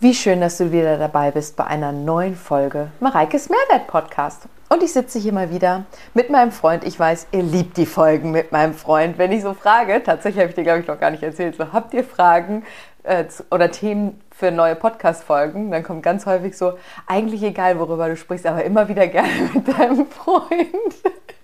Wie schön, dass du wieder dabei bist bei einer neuen Folge Mareikes Mehrwert Podcast. Und ich sitze hier mal wieder mit meinem Freund. Ich weiß, ihr liebt die Folgen mit meinem Freund. Wenn ich so frage, tatsächlich habe ich dir, glaube ich, noch gar nicht erzählt, so habt ihr Fragen äh, oder Themen für neue Podcast-Folgen? Dann kommt ganz häufig so, eigentlich egal, worüber du sprichst, aber immer wieder gerne mit deinem Freund.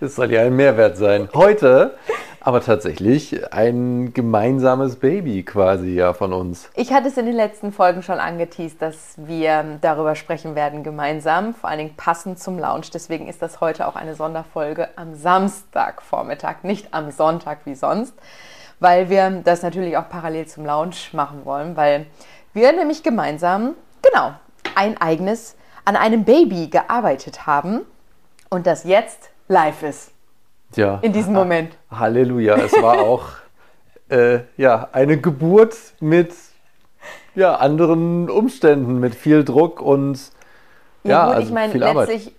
Das soll ja ein Mehrwert sein. Heute aber tatsächlich ein gemeinsames Baby quasi ja von uns. Ich hatte es in den letzten Folgen schon angeteased, dass wir darüber sprechen werden gemeinsam, vor allen Dingen passend zum Lounge. Deswegen ist das heute auch eine Sonderfolge am Samstagvormittag, nicht am Sonntag wie sonst, weil wir das natürlich auch parallel zum Lounge machen wollen, weil wir nämlich gemeinsam, genau, ein eigenes, an einem Baby gearbeitet haben und das jetzt live ist. Ja. In diesem Moment. Halleluja. Es war auch äh, ja, eine Geburt mit ja, anderen Umständen, mit viel Druck und ja, ja gut, also ich meine, letztlich, Arbeit.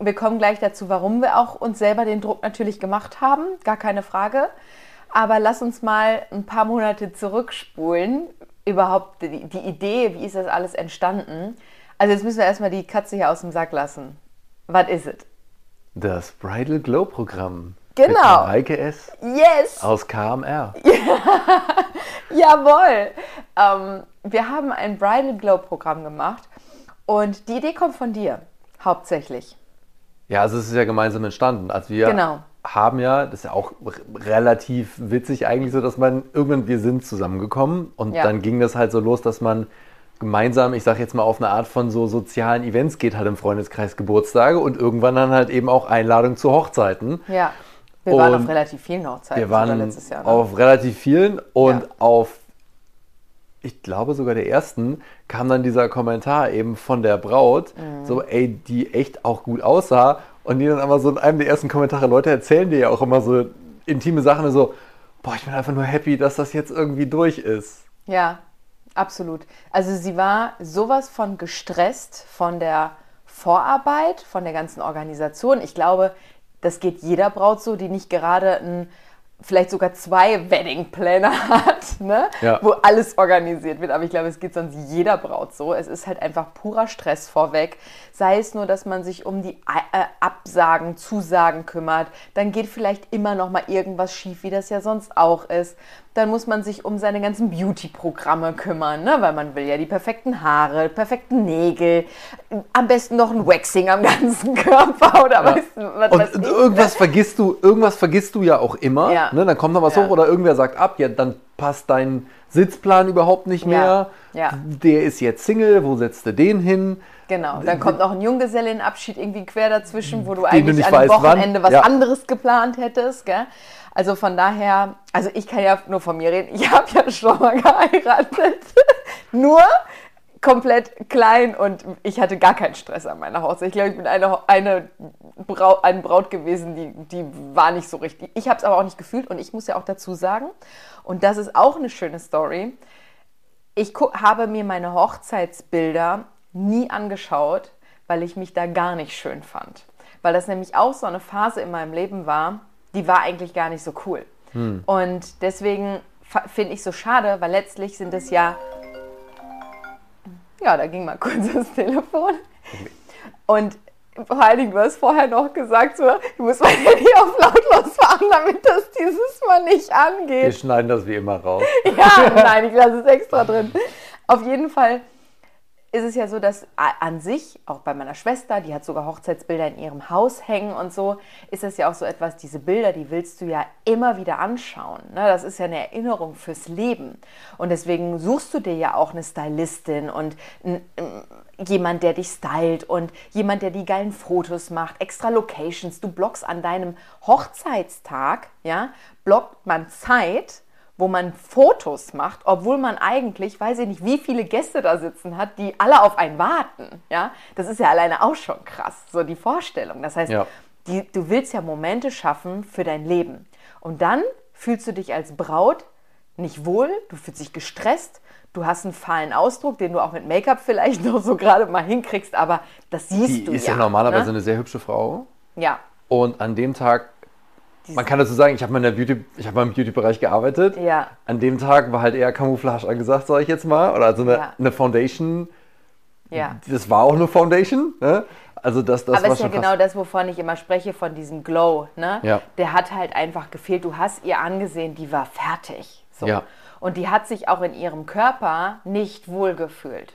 wir kommen gleich dazu, warum wir auch uns selber den Druck natürlich gemacht haben, gar keine Frage. Aber lass uns mal ein paar Monate zurückspulen. Überhaupt die, die Idee, wie ist das alles entstanden? Also jetzt müssen wir erstmal die Katze hier aus dem Sack lassen. Was ist es? Das Bridal Glow Programm. Genau. Mit Maike S. Yes. Aus KMR. Jawohl. Ähm, wir haben ein Bridal Glow Programm gemacht und die Idee kommt von dir, hauptsächlich. Ja, also es ist ja gemeinsam entstanden. Also wir genau. haben ja, das ist ja auch relativ witzig eigentlich so, dass man irgendwann, wir sind zusammengekommen und ja. dann ging das halt so los, dass man gemeinsam, ich sage jetzt mal auf eine Art von so sozialen Events geht halt im Freundeskreis Geburtstage und irgendwann dann halt eben auch Einladungen zu Hochzeiten. Ja. Wir und waren auf relativ vielen Hochzeiten. Wir waren letztes Jahr, ne? auf relativ vielen und ja. auf, ich glaube sogar der ersten, kam dann dieser Kommentar eben von der Braut, mhm. so ey, die echt auch gut aussah und die dann aber so in einem der ersten Kommentare, Leute erzählen dir ja auch immer so intime Sachen, so, boah, ich bin einfach nur happy, dass das jetzt irgendwie durch ist. Ja, Absolut. Also sie war sowas von gestresst von der Vorarbeit, von der ganzen Organisation. Ich glaube, das geht jeder Braut so, die nicht gerade ein vielleicht sogar zwei Wedding-Pläne hat, ne? Ja. wo alles organisiert wird. Aber ich glaube, es geht sonst jeder Braut so. Es ist halt einfach purer Stress vorweg. Sei es nur, dass man sich um die äh, Absagen, Zusagen kümmert. Dann geht vielleicht immer noch mal irgendwas schief, wie das ja sonst auch ist. Dann muss man sich um seine ganzen Beauty-Programme kümmern, ne? weil man will ja die perfekten Haare, perfekten Nägel, am besten noch ein Waxing am ganzen Körper oder ja. du, was Und irgendwas vergisst du, irgendwas vergisst du ja auch immer. Ja. Ne? Dann kommt noch was ja. hoch oder irgendwer sagt ab, ja, dann passt dein Sitzplan überhaupt nicht mehr. Der ist jetzt Single, wo setzt du den hin? Genau, dann kommt noch ein Junggesellenabschied irgendwie quer dazwischen, wo du eigentlich an dem Wochenende wann. was anderes geplant hättest. Gell? Also von daher, also ich kann ja nur von mir reden, ich habe ja schon mal geheiratet. nur komplett klein und ich hatte gar keinen Stress an meiner Hochzeit. Ich glaube, ich bin eine, eine, Braut, eine Braut gewesen, die, die war nicht so richtig. Ich habe es aber auch nicht gefühlt und ich muss ja auch dazu sagen, und das ist auch eine schöne Story, ich habe mir meine Hochzeitsbilder nie angeschaut, weil ich mich da gar nicht schön fand. Weil das nämlich auch so eine Phase in meinem Leben war, die war eigentlich gar nicht so cool. Hm. Und deswegen finde ich so schade, weil letztlich sind es ja. Ja, da ging mal kurz das Telefon. Und vor allen Dingen, du hast vorher noch gesagt, so, du musst mein Handy auf lautlos fahren, damit das dieses Mal nicht angeht. Wir schneiden das wie immer raus. Ja, nein, ich lasse es extra drin. Auf jeden Fall ist es ja so, dass an sich, auch bei meiner Schwester, die hat sogar Hochzeitsbilder in ihrem Haus hängen und so, ist es ja auch so etwas, diese Bilder, die willst du ja immer wieder anschauen. Ne? Das ist ja eine Erinnerung fürs Leben. Und deswegen suchst du dir ja auch eine Stylistin und jemand, der dich stylt und jemand, der die geilen Fotos macht, extra Locations. Du blockst an deinem Hochzeitstag, ja, blockt man Zeit, wo man Fotos macht, obwohl man eigentlich, weiß ich nicht, wie viele Gäste da sitzen hat, die alle auf einen warten. Ja, das ist ja alleine auch schon krass, so die Vorstellung. Das heißt, ja. die, du willst ja Momente schaffen für dein Leben. Und dann fühlst du dich als Braut nicht wohl, du fühlst dich gestresst, du hast einen fahlen Ausdruck, den du auch mit Make-up vielleicht noch so gerade mal hinkriegst, aber das siehst die du ja. Die ist ja normalerweise ne? eine sehr hübsche Frau. Ja. Und an dem Tag man kann dazu sagen, ich habe mal, Beauty, hab mal im Beauty-Bereich gearbeitet. Ja. An dem Tag war halt eher Camouflage angesagt, sage ich jetzt mal. Oder also eine, ja. eine Foundation Ja. Das war auch eine Foundation. Ne? Also das, das Aber war ist ja genau das, wovon ich immer spreche, von diesem Glow. Ne? Ja. Der hat halt einfach gefehlt. Du hast ihr angesehen, die war fertig. So. Ja. Und die hat sich auch in ihrem Körper nicht wohlgefühlt.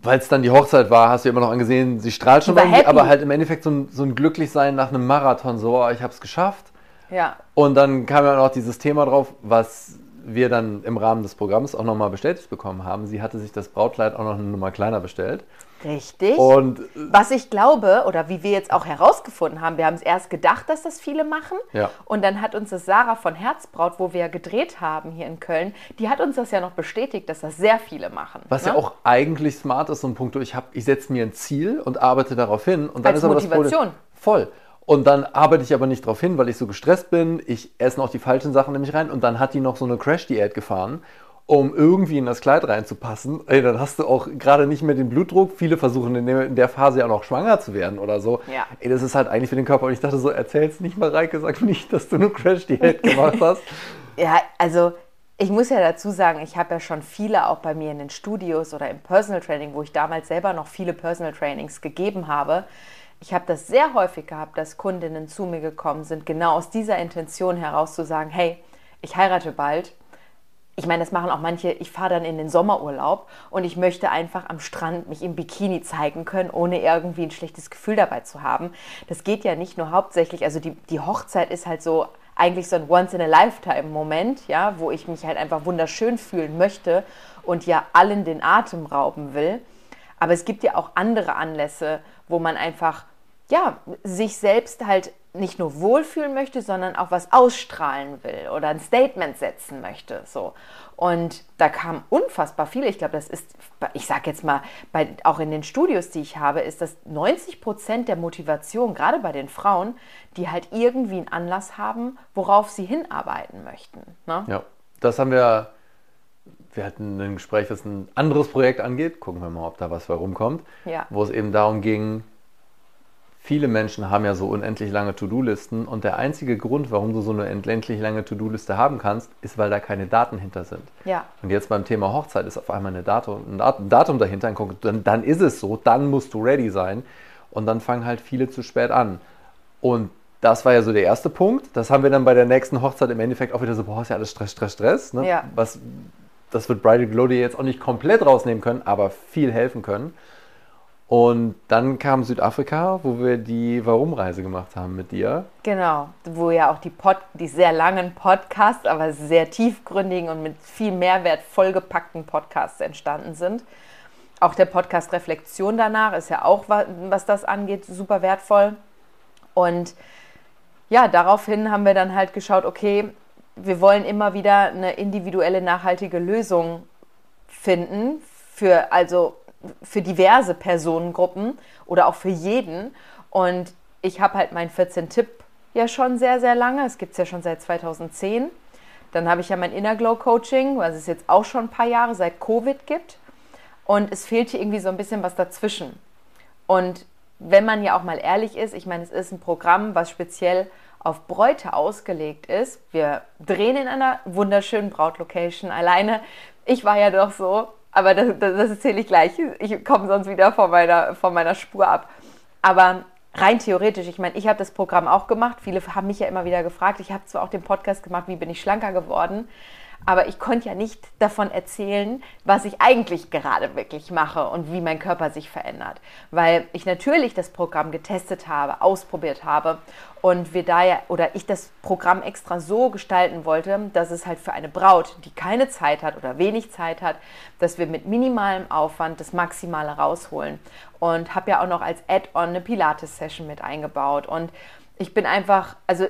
Weil es dann die Hochzeit war, hast du immer noch angesehen, sie strahlt schon happy. aber halt im Endeffekt so ein, so ein Glücklichsein nach einem Marathon, so, oh, ich habe es geschafft. Ja. Und dann kam ja noch dieses Thema drauf, was wir dann im Rahmen des Programms auch nochmal bestätigt bekommen haben. Sie hatte sich das Brautkleid auch noch eine Nummer kleiner bestellt. Richtig. Und äh, Was ich glaube, oder wie wir jetzt auch herausgefunden haben, wir haben es erst gedacht, dass das viele machen. Ja. Und dann hat uns das Sarah von Herzbraut, wo wir gedreht haben hier in Köln, die hat uns das ja noch bestätigt, dass das sehr viele machen. was ne? ja auch eigentlich smart ist, so ein Punkt, ich, hab- ich setze mir ein Ziel und arbeite darauf hin. Und dann Als ist aber Das Motivation. Problem, voll. Und dann arbeite ich aber nicht darauf hin, weil ich so gestresst bin. Ich esse noch die falschen Sachen nämlich rein. Und dann hat die noch so eine Crash-Diät gefahren, um irgendwie in das Kleid reinzupassen. Ey, dann hast du auch gerade nicht mehr den Blutdruck. Viele versuchen in der, in der Phase ja auch noch schwanger zu werden oder so. Ja. Ey, das ist halt eigentlich für den Körper. Und ich dachte so, erzähl's nicht mal, Reike, sag nicht, dass du eine Crash-Diät gemacht hast. Ja, also ich muss ja dazu sagen, ich habe ja schon viele auch bei mir in den Studios oder im Personal Training, wo ich damals selber noch viele Personal Trainings gegeben habe. Ich habe das sehr häufig gehabt, dass Kundinnen zu mir gekommen sind, genau aus dieser Intention heraus zu sagen, hey, ich heirate bald. Ich meine, das machen auch manche, ich fahre dann in den Sommerurlaub und ich möchte einfach am Strand mich im Bikini zeigen können, ohne irgendwie ein schlechtes Gefühl dabei zu haben. Das geht ja nicht nur hauptsächlich, also die, die Hochzeit ist halt so eigentlich so ein Once-in-a-Lifetime-Moment, ja, wo ich mich halt einfach wunderschön fühlen möchte und ja allen den Atem rauben will. Aber es gibt ja auch andere Anlässe, wo man einfach, ja, sich selbst halt nicht nur wohlfühlen möchte, sondern auch was ausstrahlen will oder ein Statement setzen möchte. So. Und da kamen unfassbar viele. Ich glaube, das ist, ich sage jetzt mal, bei, auch in den Studios, die ich habe, ist das 90 Prozent der Motivation, gerade bei den Frauen, die halt irgendwie einen Anlass haben, worauf sie hinarbeiten möchten. Ne? Ja, das haben wir. Wir hatten ein Gespräch, was ein anderes Projekt angeht. Gucken wir mal, ob da was bei rumkommt. Ja. Wo es eben darum ging, viele Menschen haben ja so unendlich lange To-Do-Listen und der einzige Grund, warum du so eine unendlich lange To-Do-Liste haben kannst, ist, weil da keine Daten hinter sind. Ja. Und jetzt beim Thema Hochzeit ist auf einmal eine Datum, ein Dat- ein Datum dahinter, dann, dann ist es so, dann musst du ready sein und dann fangen halt viele zu spät an. Und das war ja so der erste Punkt. Das haben wir dann bei der nächsten Hochzeit im Endeffekt auch wieder so, boah, ist ja alles Stress, Stress, Stress. Ne? Ja. Was, das wird Bridal Glow dir jetzt auch nicht komplett rausnehmen können, aber viel helfen können. Und dann kam Südafrika, wo wir die Warum-Reise gemacht haben mit dir. Genau, wo ja auch die, Pod, die sehr langen Podcasts, aber sehr tiefgründigen und mit viel Mehrwert vollgepackten Podcasts entstanden sind. Auch der Podcast Reflexion danach ist ja auch, wa- was das angeht, super wertvoll. Und ja, daraufhin haben wir dann halt geschaut, okay, wir wollen immer wieder eine individuelle, nachhaltige Lösung finden für also für diverse Personengruppen oder auch für jeden. Und ich habe halt meinen 14-Tipp ja schon sehr, sehr lange. Es gibt es ja schon seit 2010. Dann habe ich ja mein Inner Glow Coaching, was es jetzt auch schon ein paar Jahre seit Covid gibt. Und es fehlt hier irgendwie so ein bisschen was dazwischen. Und wenn man ja auch mal ehrlich ist, ich meine, es ist ein Programm, was speziell auf Bräute ausgelegt ist. Wir drehen in einer wunderschönen Brautlocation alleine. Ich war ja doch so, aber das, das, das erzähle ich gleich. Ich komme sonst wieder von meiner, von meiner Spur ab. Aber rein theoretisch, ich meine, ich habe das Programm auch gemacht. Viele haben mich ja immer wieder gefragt. Ich habe zwar auch den Podcast gemacht, wie bin ich schlanker geworden. Aber ich konnte ja nicht davon erzählen, was ich eigentlich gerade wirklich mache und wie mein Körper sich verändert. Weil ich natürlich das Programm getestet habe, ausprobiert habe und wir da ja, oder ich das Programm extra so gestalten wollte, dass es halt für eine Braut, die keine Zeit hat oder wenig Zeit hat, dass wir mit minimalem Aufwand das Maximale rausholen. Und habe ja auch noch als Add-on eine Pilates-Session mit eingebaut. Und ich bin einfach, also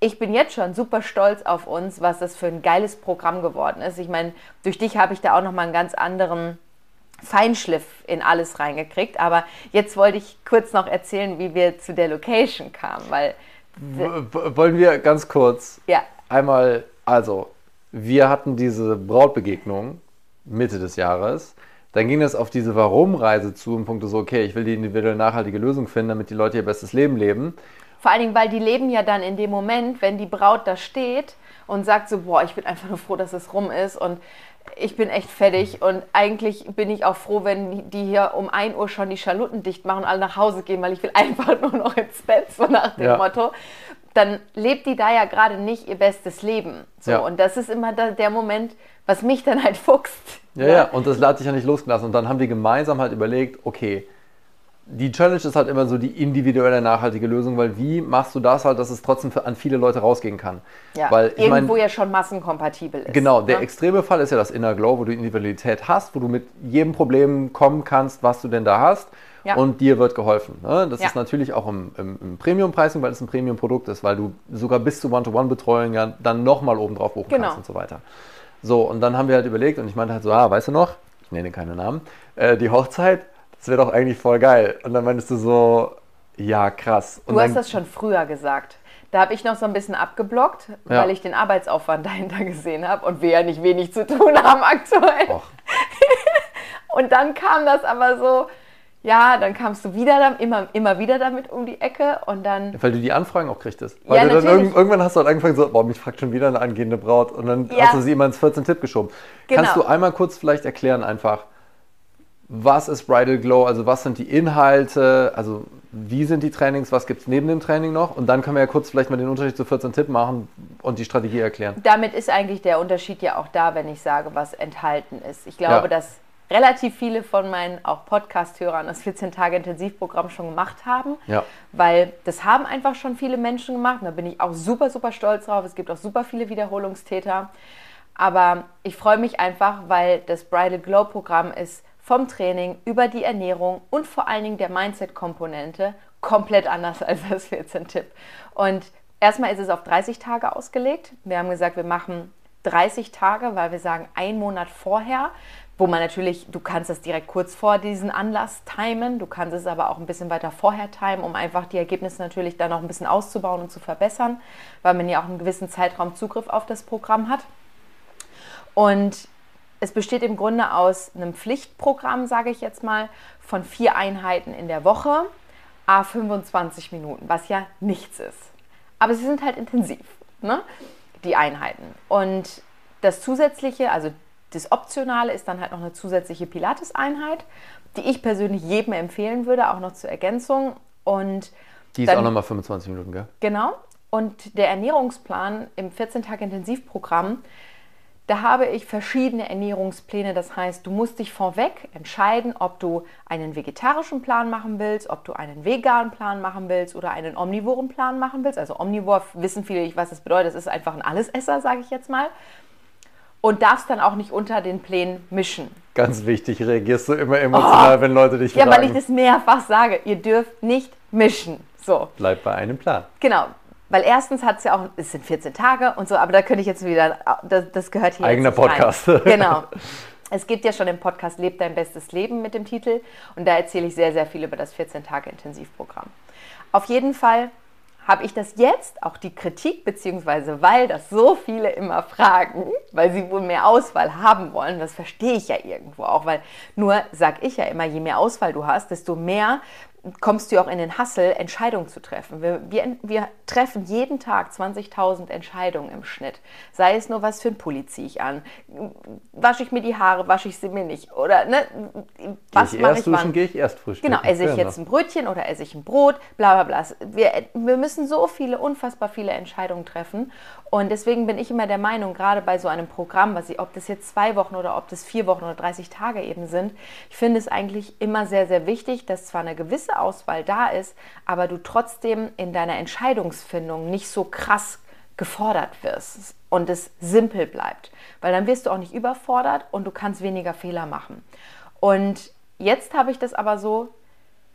ich bin jetzt schon super stolz auf uns, was das für ein geiles Programm geworden ist. Ich meine, durch dich habe ich da auch noch mal einen ganz anderen Feinschliff in alles reingekriegt. Aber jetzt wollte ich kurz noch erzählen, wie wir zu der Location kamen, weil wollen wir ganz kurz ja, einmal, also, wir hatten diese Brautbegegnung Mitte des Jahres. Dann ging es auf diese Warum-Reise zu im Punkt so, okay, ich will die individuelle nachhaltige Lösung finden, damit die Leute ihr bestes Leben leben. Vor allen Dingen, weil die leben ja dann in dem Moment, wenn die Braut da steht und sagt so, boah, ich bin einfach nur froh, dass es rum ist und ich bin echt fertig und eigentlich bin ich auch froh, wenn die hier um 1 Uhr schon die Schaluten dicht machen und alle nach Hause gehen, weil ich will einfach nur noch ins Bett, so nach dem Ja. Motto. Dann lebt die da ja gerade nicht ihr bestes Leben. So, Ja. Und das ist immer da, der Moment, was mich dann halt fuchst. Ja, ne? ja, und das hat sich ja nicht losgelassen. Und dann haben die gemeinsam halt überlegt, okay, die Challenge ist halt immer so die individuelle nachhaltige Lösung, weil wie machst du das halt, dass es trotzdem an viele Leute rausgehen kann? Ja, Weil ich irgendwo meine, ja schon massenkompatibel ist. genau, der ne? extreme Fall ist ja das Inner Glow, wo du Individualität hast, wo du mit jedem Problem kommen kannst, was du denn da hast. Ja. Und dir wird geholfen. Ne? Das Ja. ist natürlich auch im, im, im Premium-Pricing, weil es ein Premium-Produkt ist, weil du sogar bis zu One-to-One-Betreuung ja dann nochmal oben drauf buchen Genau. kannst und so weiter. So, und dann haben wir halt überlegt und ich meinte halt so, ah, weißt du noch, ich nenne keine Namen, äh, die Hochzeit, das wäre doch eigentlich voll geil. Und dann meintest du so, ja, krass. Und Du hast das schon früher gesagt. Da habe ich noch so ein bisschen abgeblockt, Ja. weil ich den Arbeitsaufwand dahinter gesehen habe und wir ja nicht wenig zu tun haben aktuell. Och, Und dann kam das aber so, ja, dann kamst du wieder dam- immer, immer wieder damit um die Ecke und dann, weil du die Anfragen auch kriegtest. Ja, Weil du dann natürlich. irgend, irgendwann hast du halt angefangen so, boah, mich fragt schon wieder eine angehende Braut. Und dann Ja. hast du sie immer ins 14 Tipp geschoben. Genau. Kannst du einmal kurz vielleicht erklären einfach, was ist Bridal Glow, also was sind die Inhalte, also wie sind die Trainings, was gibt es neben dem Training noch? Und dann können wir ja kurz vielleicht mal den Unterschied zu 14 Tipp machen und die Strategie erklären. damit ist eigentlich der Unterschied ja auch da, wenn ich sage, was enthalten ist. Ich glaube, Ja. dass relativ viele von meinen auch Podcast-Hörern das 14-Tage-Intensivprogramm schon gemacht haben. Ja. Weil das haben einfach schon viele Menschen gemacht. Und da bin ich auch super, super stolz drauf. Es gibt auch super viele Wiederholungstäter. Aber ich freue mich einfach, weil das Bridal Glow Programm ist vom Training über die Ernährung und vor allen Dingen der Mindset-Komponente komplett anders als das 14-Tipp. Und erstmal ist es auf 30 Tage ausgelegt. Wir haben gesagt, wir machen 30 Tage, weil wir sagen, ein Monat vorher, wo man natürlich, du kannst das direkt kurz vor diesen Anlass timen, du kannst es aber auch ein bisschen weiter vorher timen, um einfach die Ergebnisse natürlich dann noch ein bisschen auszubauen und zu verbessern, weil man ja auch einen gewissen Zeitraum Zugriff auf das Programm hat. Und es besteht im Grunde aus einem Pflichtprogramm, sage ich jetzt mal, von vier Einheiten in der Woche, a 25 Minuten, was ja nichts ist. Aber sie sind halt intensiv, ne? die Einheiten. Und das Zusätzliche, also das Optionale ist dann halt noch eine zusätzliche Pilates-Einheit, die ich persönlich jedem empfehlen würde, auch noch zur Ergänzung. Und Die ist Dann- auch nochmal 25 Minuten, gell? Genau. Und der Ernährungsplan im 14-Tage-Intensivprogramm, da habe ich verschiedene Ernährungspläne. Das heißt, du musst dich vorweg entscheiden, ob du einen vegetarischen Plan machen willst, ob du einen veganen Plan machen willst oder einen omnivoren Plan machen willst. Also omnivor wissen viele nicht, was das bedeutet. Das ist einfach ein Allesesser, sage ich jetzt mal. Und darfst dann auch nicht unter den Plänen mischen. Ganz wichtig, reagierst du immer emotional, wenn Leute dich Oh. Ja, fragen. weil ich das mehrfach sage. Ihr dürft nicht mischen. So. Bleib bei einem Plan. Genau. Weil erstens hat es ja auch, es sind 14 Tage und so, aber da könnte ich jetzt wieder, das, das gehört hier Eigener Podcast. Rein. Genau. Es gibt ja schon den Podcast Leb dein bestes Leben mit dem Titel und da erzähle ich sehr, sehr viel über das 14-Tage-Intensivprogramm. Auf jeden Fall habe ich das jetzt, auch die Kritik, beziehungsweise weil das so viele immer fragen, weil sie wohl mehr Auswahl haben wollen, das verstehe ich ja irgendwo auch, weil nur sage ich ja immer, je mehr Auswahl du hast, desto mehr kommst du auch in den Hassel, Entscheidungen zu treffen. Wir, wir, wir treffen jeden Tag 20.000 Entscheidungen im Schnitt. Sei es nur, was für ein Pulli ziehe ich an, wasche ich mir die Haare, wasche ich sie mir nicht oder ne, was ich mache erst ich wann. duschen, gehe ich erst frühstücken. Genau, esse ich jetzt ein Brötchen oder esse ich ein Brot, bla bla bla. Wir, wir müssen so viele, unfassbar viele Entscheidungen treffen. Und deswegen bin ich immer der Meinung, gerade bei so einem Programm, was ich, ob das jetzt zwei Wochen oder ob das vier Wochen oder 30 Tage eben sind, ich finde es eigentlich immer sehr, sehr wichtig, dass zwar eine gewisse Auswahl da ist, aber du trotzdem in deiner Entscheidungsfindung nicht so krass gefordert wirst und es simpel bleibt. Weil dann wirst du auch nicht überfordert und du kannst weniger Fehler machen. Und jetzt habe ich das aber so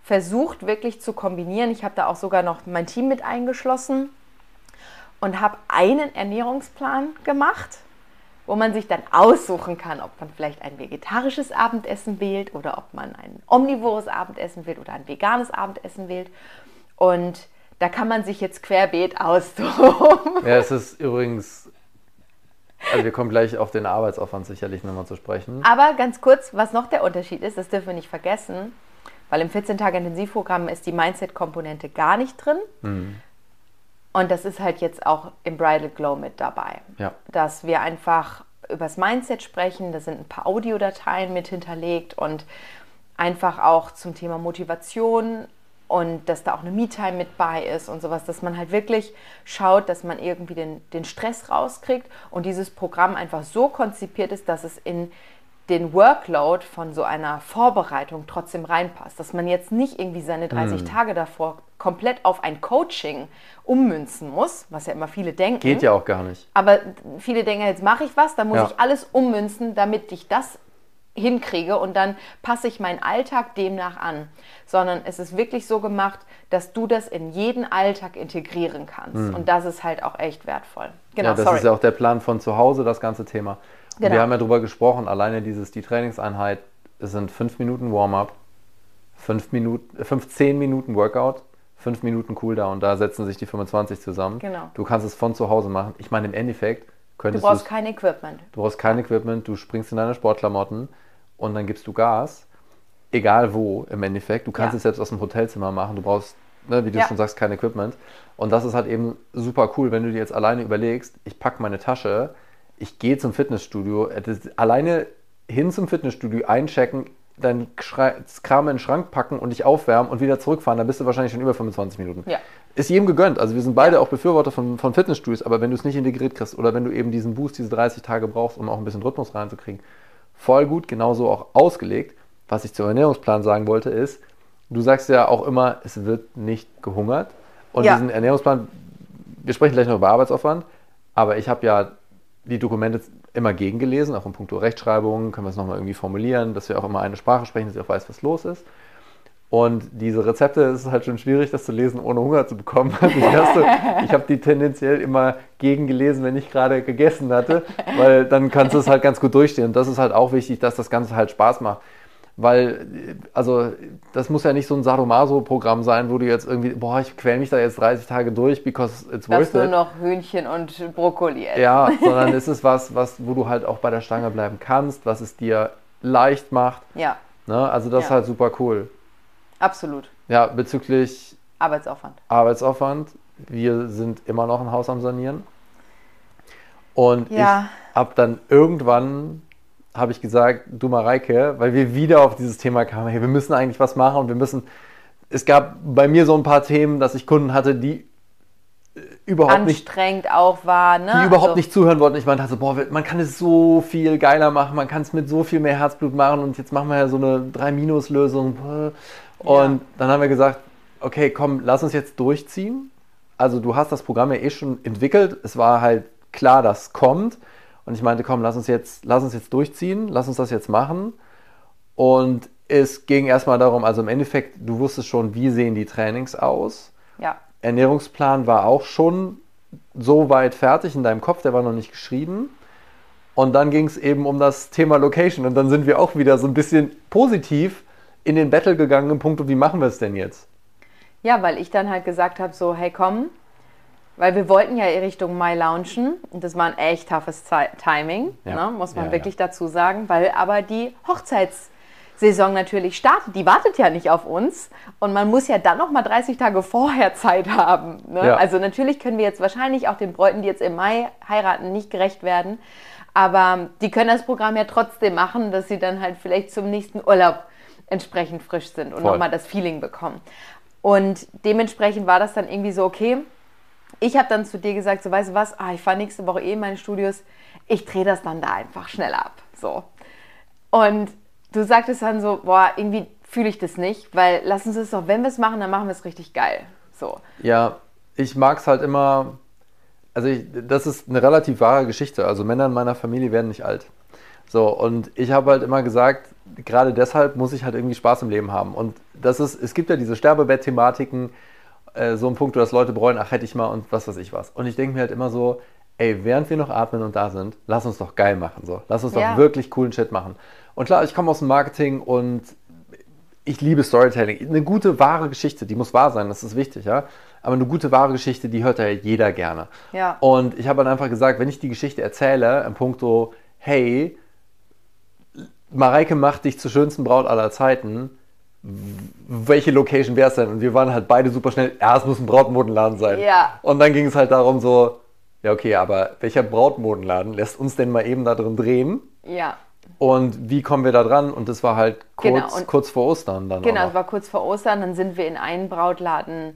versucht wirklich zu kombinieren. Ich habe da auch sogar noch mein Team mit eingeschlossen und habe einen Ernährungsplan gemacht, wo man sich dann aussuchen kann, ob man vielleicht ein vegetarisches Abendessen wählt oder ob man ein omnivores Abendessen wählt oder ein veganes Abendessen wählt. Und da kann man sich jetzt querbeet austoben. Ja, es ist übrigens. Also, wir kommen gleich auf den Arbeitsaufwand sicherlich nochmal zu sprechen. Aber ganz kurz, was noch der Unterschied ist, das dürfen wir nicht vergessen, weil im 14-Tage-Intensivprogramm ist die Mindset-Komponente gar nicht drin. Und das ist halt jetzt auch im Bridal Glow mit dabei. Ja. Dass wir einfach übers Mindset sprechen. Da sind ein paar Audiodateien mit hinterlegt und einfach auch zum Thema Motivation und dass da auch eine Me-Time mit bei ist und sowas, dass man halt wirklich schaut, dass man irgendwie den, den Stress rauskriegt und dieses Programm einfach so konzipiert ist, dass es in den Workload von so einer Vorbereitung trotzdem reinpasst. Dass man jetzt nicht irgendwie seine 30 mm. Tage davor komplett auf ein Coaching ummünzen muss, was ja immer viele denken. Geht ja auch gar nicht. Aber viele denken, jetzt mache ich was, dann muss ja. ich alles ummünzen, damit ich das hinkriege und dann passe ich meinen Alltag demnach an, sondern es ist wirklich so gemacht, dass du das in jeden Alltag integrieren kannst mhm. und das ist halt auch echt wertvoll. Genau, ja, das sorry. ist ja auch der Plan von zu Hause, das ganze Thema. Genau. Wir haben ja darüber gesprochen, alleine dieses, die Trainingseinheit, es sind fünf Minuten Warm-up, fünf Minuten, 15 Minuten Workout, fünf Minuten Cooldown, da setzen sich die 25 zusammen. Genau. Du kannst es von zu Hause machen. Ich meine, im Endeffekt könntest du. Du brauchst kein Equipment. Du brauchst kein Equipment, du springst in deine Sportklamotten und dann gibst du Gas, egal wo im Endeffekt. Du kannst ja. es selbst aus dem Hotelzimmer machen, du brauchst, ne, wie du ja. schon sagst, kein Equipment. Und das ist halt eben super cool, wenn du dir jetzt alleine überlegst, ich packe meine Tasche, ich gehe zum Fitnessstudio, alleine hin zum Fitnessstudio einchecken, dein Kram in den Schrank packen und dich aufwärmen und wieder zurückfahren, dann bist du wahrscheinlich schon über 25 Minuten. Ja. Ist jedem gegönnt. Also wir sind beide ja. auch Befürworter von, von Fitnessstudios, aber wenn du es nicht integriert kriegst oder wenn du eben diesen Boost, diese 30 Tage brauchst, um auch ein bisschen Rhythmus reinzukriegen, voll gut, genauso auch ausgelegt. Was ich zum Ernährungsplan sagen wollte, ist, du sagst ja auch immer, es wird nicht gehungert. Und ja. diesen Ernährungsplan, wir sprechen gleich noch über Arbeitsaufwand, aber ich habe ja die Dokumente immer gegengelesen, auch in puncto Rechtschreibung, können wir es nochmal irgendwie formulieren, dass wir auch immer eine Sprache sprechen, dass ich auch weiß, was los ist. Und diese Rezepte ist halt schon schwierig, das zu lesen, ohne Hunger zu bekommen. Also ich, ich habe die tendenziell immer gegengelesen, wenn ich gerade gegessen hatte, weil dann kannst du es halt ganz gut durchstehen. Und das ist halt auch wichtig, dass das Ganze halt Spaß macht. Weil, also, das muss ja nicht so ein Sadomaso-Programm sein, wo du jetzt irgendwie, boah, ich quäl mich da jetzt 30 Tage durch, because it's worth it. Du noch Hühnchen und Brokkoli essen. Ja, sondern es ist was, was, wo du halt auch bei der Stange bleiben kannst, was es dir leicht macht. Ja. Ne? Also, das ja. ist halt super cool. Absolut. Ja, bezüglich Arbeitsaufwand. Arbeitsaufwand. Wir sind immer noch ein Haus am Sanieren. Und ja. ich habe dann irgendwann habe ich gesagt, du Mareike, weil wir wieder auf dieses Thema kamen, hey, wir müssen eigentlich was machen und wir müssen. Es gab bei mir so ein paar Themen, dass ich Kunden hatte, die äh, überhaupt anstrengend nicht, auch war, ne? Die überhaupt also, nicht zuhören wollten. Ich meinte so, boah, man kann es so viel geiler machen, man kann es mit so viel mehr Herzblut machen und jetzt machen wir ja so eine 3-Minus-Lösung. Und ja. dann haben wir gesagt, okay, komm, lass uns jetzt durchziehen. Also du hast das Programm ja eh schon entwickelt. Es war halt klar, dass kommt. Und ich meinte, komm, lass uns jetzt, lass uns jetzt durchziehen, lass uns das jetzt machen. Und es ging erstmal darum, also im Endeffekt, du wusstest schon, wie sehen die Trainings aus. Ja. Ernährungsplan war auch schon so weit fertig in deinem Kopf, der war noch nicht geschrieben. Und dann ging es eben um das Thema Location. Und dann sind wir auch wieder so ein bisschen positiv in den Battle gegangen im Punkt, wie machen wir es denn jetzt? Ja, weil ich dann halt gesagt habe, so, hey komm, weil wir wollten ja Richtung Mai launchen und das war ein echt toughes Timing, ja. ne, muss man ja, wirklich ja. dazu sagen, weil aber die Hochzeitssaison natürlich startet. Die wartet ja nicht auf uns und man muss ja dann noch mal 30 Tage vorher Zeit haben. Ne? Also natürlich können wir jetzt wahrscheinlich auch den Bräuten, die jetzt im Mai heiraten, nicht gerecht werden, aber die können das Programm ja trotzdem machen, dass sie dann halt vielleicht zum nächsten Urlaub entsprechend frisch sind und nochmal das Feeling bekommen. Und dementsprechend war das dann irgendwie so, okay, ich habe dann zu dir gesagt, so weißt du was, ah, ich fahre nächste Woche eh in meine Studios, ich drehe das dann da einfach schnell ab. So. Und du sagtest dann so, boah, irgendwie fühle ich das nicht, weil lass uns das doch, wenn wir es machen, dann machen wir es richtig geil. So. Ja, ich mag es halt immer, also ich, das ist eine relativ wahre Geschichte. Also Männer in meiner Familie werden nicht alt. So, und ich habe halt immer gesagt, gerade deshalb muss ich halt irgendwie Spaß im Leben haben. Und das ist, es gibt ja diese Sterbebett-Thematiken, äh, so ein Punkt, dass Leute bereuen, ach hätte ich mal und was weiß ich was. Und ich denke mir halt immer so, ey, während wir noch atmen und da sind, lass uns doch geil machen. So. Lass uns ja. doch wirklich coolen Shit machen. Und klar, ich komme aus dem Marketing und ich liebe Storytelling. Eine gute, wahre Geschichte, die muss wahr sein, das ist wichtig, ja. Aber eine gute, wahre Geschichte, die hört ja jeder gerne. Ja. Und ich habe dann einfach gesagt, wenn ich die Geschichte erzähle, im Punkto, hey, Mareike macht dich zur schönsten Braut aller Zeiten, welche Location wäre es denn? Und wir waren halt beide super schnell, ja, es muss ein Brautmodenladen sein. Ja. Und dann ging es halt darum so, ja, okay, aber welcher Brautmodenladen lässt uns denn mal eben da drin drehen? Ja. Und wie kommen wir da dran? Und das war halt kurz, Genau, und- kurz vor Ostern dann. Genau, es war kurz vor Ostern, dann sind wir in einen Brautladen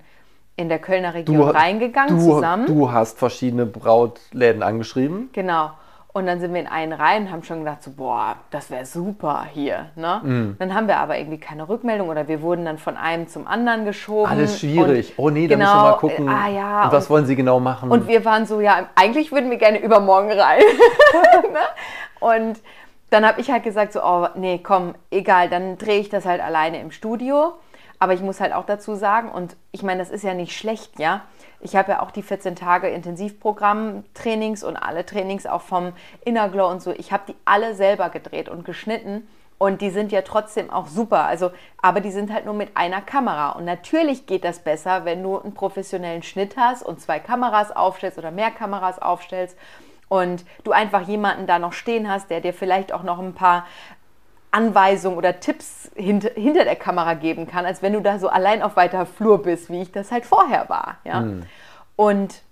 in der Kölner Region du, reingegangen du, zusammen. Du hast verschiedene Brautläden angeschrieben. Genau. Und dann sind wir in einen rein und haben schon gedacht, so, boah, das wäre super hier. Ne? Mhm. Dann haben wir aber irgendwie keine Rückmeldung oder wir wurden dann von einem zum anderen geschoben. Alles schwierig. Oh nee, da genau, müssen wir mal gucken. äh, Ah, ja, und was und- wollen sie genau machen? Und wir waren so, ja, eigentlich würden wir gerne übermorgen rein. ne? Und dann habe ich halt gesagt, so, oh, nee, komm, egal, dann drehe ich das halt alleine im Studio. Aber ich muss halt auch dazu sagen, und ich meine, das ist ja nicht schlecht, ja. Ich habe ja auch die 14 Tage Intensivprogramm-Trainings und alle Trainings auch vom Inner Glow und so. Ich habe die alle selber gedreht und geschnitten. Und die sind ja trotzdem auch super. Also, aber die sind halt nur mit einer Kamera. Und natürlich geht das besser, wenn du einen professionellen Schnitt hast und zwei Kameras aufstellst oder mehr Kameras aufstellst und du einfach jemanden da noch stehen hast, der dir vielleicht auch noch ein paar Anweisungen oder Tipps hinter, hinter der Kamera geben kann, als wenn du da so allein auf weiter Flur bist, wie ich das halt vorher war. Ja? Und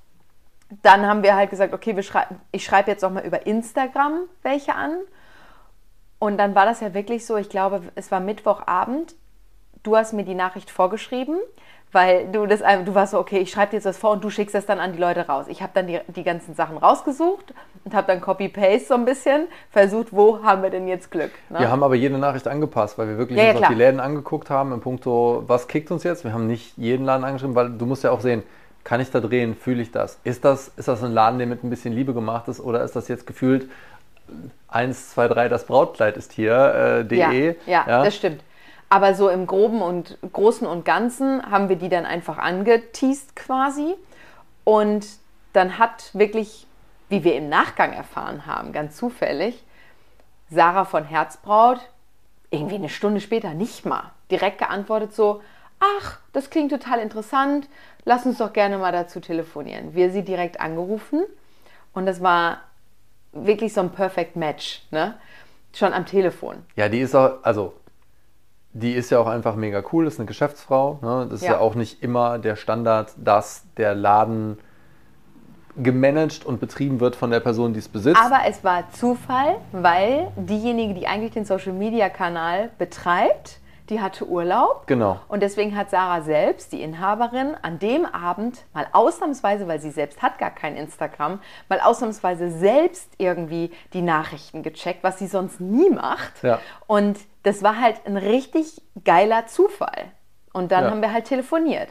dann haben wir halt gesagt, okay, schrei ich schreibe jetzt auch mal über Instagram welche an. Und dann war das ja wirklich so, ich glaube, es war Mittwochabend. Du hast mir die Nachricht vorgeschrieben, weil du das du warst so, okay, ich schreibe dir jetzt was vor und du schickst das dann an die Leute raus. Ich habe dann die, die ganzen Sachen rausgesucht und habe dann Copy-Paste so ein bisschen versucht, wo haben wir denn jetzt Glück? Ne? Wir haben aber jede Nachricht angepasst, weil wir wirklich Ja, ja, uns die Läden angeguckt haben im Punkto, was kickt uns jetzt? Wir haben nicht jeden Laden angeschrieben, weil du musst ja auch sehen, kann ich da drehen, fühle ich das? Ist das, ist das ein Laden, der mit ein bisschen Liebe gemacht ist oder ist das jetzt gefühlt 1, 2, 3, das Brautkleid ist hier, äh, de? Ja, ja, das stimmt. Aber so im Groben und Großen und Ganzen haben wir die dann einfach angeteased quasi. Und dann hat wirklich, wie wir im Nachgang erfahren haben, ganz zufällig, Sarah von Herzbraut irgendwie eine Stunde später nicht mal direkt geantwortet so, ach, das klingt total interessant, lass uns doch gerne mal dazu telefonieren. Wir sie direkt angerufen und das war wirklich so ein Perfect Match, ne? Schon am Telefon. Ja, die ist auch, also die ist ja auch einfach mega cool, ist eine Geschäftsfrau. Ne? Das ist Ja. ja auch nicht immer der Standard, dass der Laden gemanagt und betrieben wird von der Person, die es besitzt. Aber es war Zufall, weil diejenige, die eigentlich den Social Media Kanal betreibt, die hatte Urlaub. genau. Und deswegen hat Sarah selbst, die Inhaberin, an dem Abend mal ausnahmsweise, weil sie selbst hat gar kein Instagram, mal ausnahmsweise selbst irgendwie die Nachrichten gecheckt, was sie sonst nie macht. Ja. Und das war halt ein richtig geiler Zufall. Und dann Ja. haben wir halt telefoniert.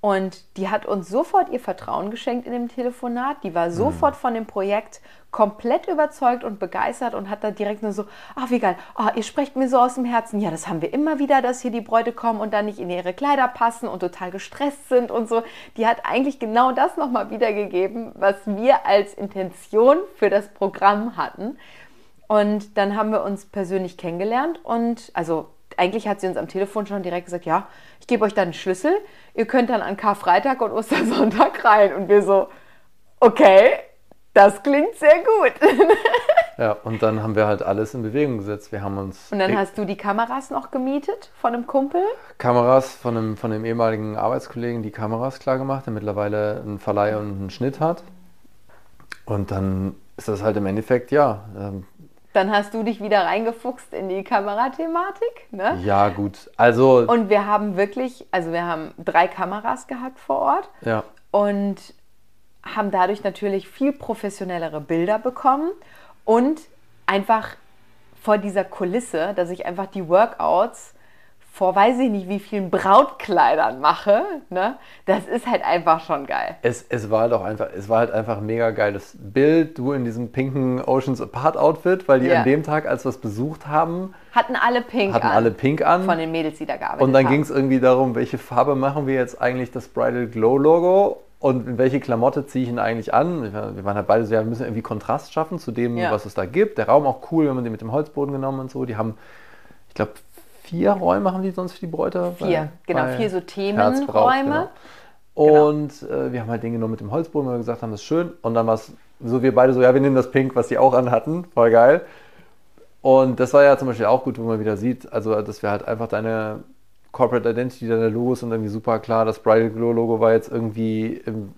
Und die hat uns sofort ihr Vertrauen geschenkt in dem Telefonat. Die war sofort von dem Projekt komplett überzeugt und begeistert und hat da direkt nur so, ach wie geil, oh, ihr sprecht mir so aus dem Herzen. Ja, das haben wir immer wieder, dass hier die Bräute kommen und dann nicht in ihre Kleider passen und total gestresst sind und so. Die hat eigentlich genau das nochmal wiedergegeben, was wir als Intention für das Programm hatten. Und dann haben wir uns persönlich kennengelernt und also eigentlich hat sie uns am Telefon schon direkt gesagt, ja, ich gebe euch dann einen Schlüssel, ihr könnt dann an Karfreitag und Ostersonntag rein. Und wir so, okay, das klingt sehr gut. Ja, und dann haben wir halt alles in Bewegung gesetzt. Wir haben uns Und dann hast du die Kameras noch gemietet von einem Kumpel. Kameras von einem, von einem ehemaligen Arbeitskollegen die Kameras klar gemacht, der mittlerweile einen Verleih und einen Schnitt hat. Und dann ist das halt im Endeffekt, ja, ähm, Dann hast du dich wieder reingefuchst in die Kamerathematik. Ne? ja gut. Also, Und wir haben wirklich, also wir haben drei Kameras gehabt vor Ort. ja, und haben dadurch natürlich viel professionellere Bilder bekommen und einfach vor dieser Kulisse, dass ich einfach die Workouts vor weiß ich nicht wie vielen Brautkleidern mache, ne? Das ist halt einfach schon geil. es, es war halt auch einfach, es war halt einfach ein mega geiles Bild. Du in diesem pinken Oceans Apart Outfit, weil die Ja. an dem Tag, als wir es besucht haben, Hatten alle pink hatten an. alle pink an. von den Mädels, die da gearbeitet Und dann ging es irgendwie darum, welche Farbe machen wir jetzt eigentlich das Bridal Glow Logo und in welche Klamotte ziehe ich ihn eigentlich an. Wir waren- Wir waren halt beide so, ja, wir müssen irgendwie Kontrast schaffen zu dem, Ja. was es da gibt. Der Raum auch cool, wenn man den mit dem Holzboden genommen und so. Die haben, ich glaube, vier Räume haben die sonst für die Bräute. Vier, genau, vier so Themenräume. Genau. Und äh, wir haben halt den genommen mit dem Holzboden, weil wir gesagt haben, das ist schön. Und dann war es so, wir beide so, ja, wir nehmen das Pink, was die auch anhatten. Voll geil. Und das war ja zum Beispiel auch gut, wo man wieder sieht, also dass wir halt einfach deine Corporate Identity, deine Logos sind irgendwie super klar. Das Bridal Glow Logo war jetzt irgendwie im,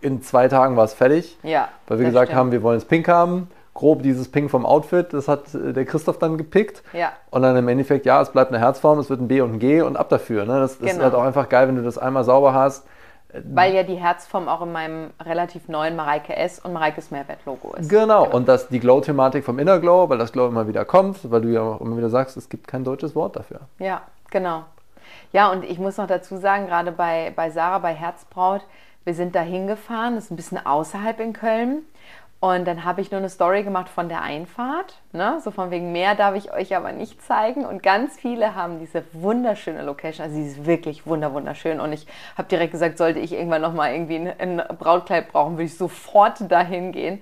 in zwei Tagen war es fertig. Ja. Weil wir gesagt stimmt. haben, wir wollen es pink haben. Grob dieses Pink vom Outfit, das hat äh, der Christoph dann gepickt. Ja. Und dann im Endeffekt, ja, es bleibt eine Herzform, es wird ein B und ein G und ab dafür. Ne? Das, das ist Genau. halt auch einfach geil, wenn du das einmal sauber hast. Weil ja die Herzform auch in meinem relativ neuen Mareike S und Mareikes Mehrwert-Logo ist. Genau. Und das, die Glow-Thematik vom Inner Glow, weil das Glow immer wieder kommt, weil du ja auch immer wieder sagst, es gibt kein deutsches Wort dafür. Ja, genau. Ja, und ich muss noch dazu sagen, gerade bei, bei Sarah, bei Herzbraut, wir sind da hingefahren, das ist ein bisschen außerhalb in Köln. Und dann habe ich nur eine Story gemacht von der Einfahrt. Ne? So von wegen mehr darf ich euch aber nicht zeigen. Und ganz viele haben diese wunderschöne Location. Also sie ist wirklich wunder wunderschön. Und ich habe direkt gesagt, sollte ich irgendwann nochmal irgendwie ein, ein Brautkleid brauchen, würde ich sofort dahin gehen.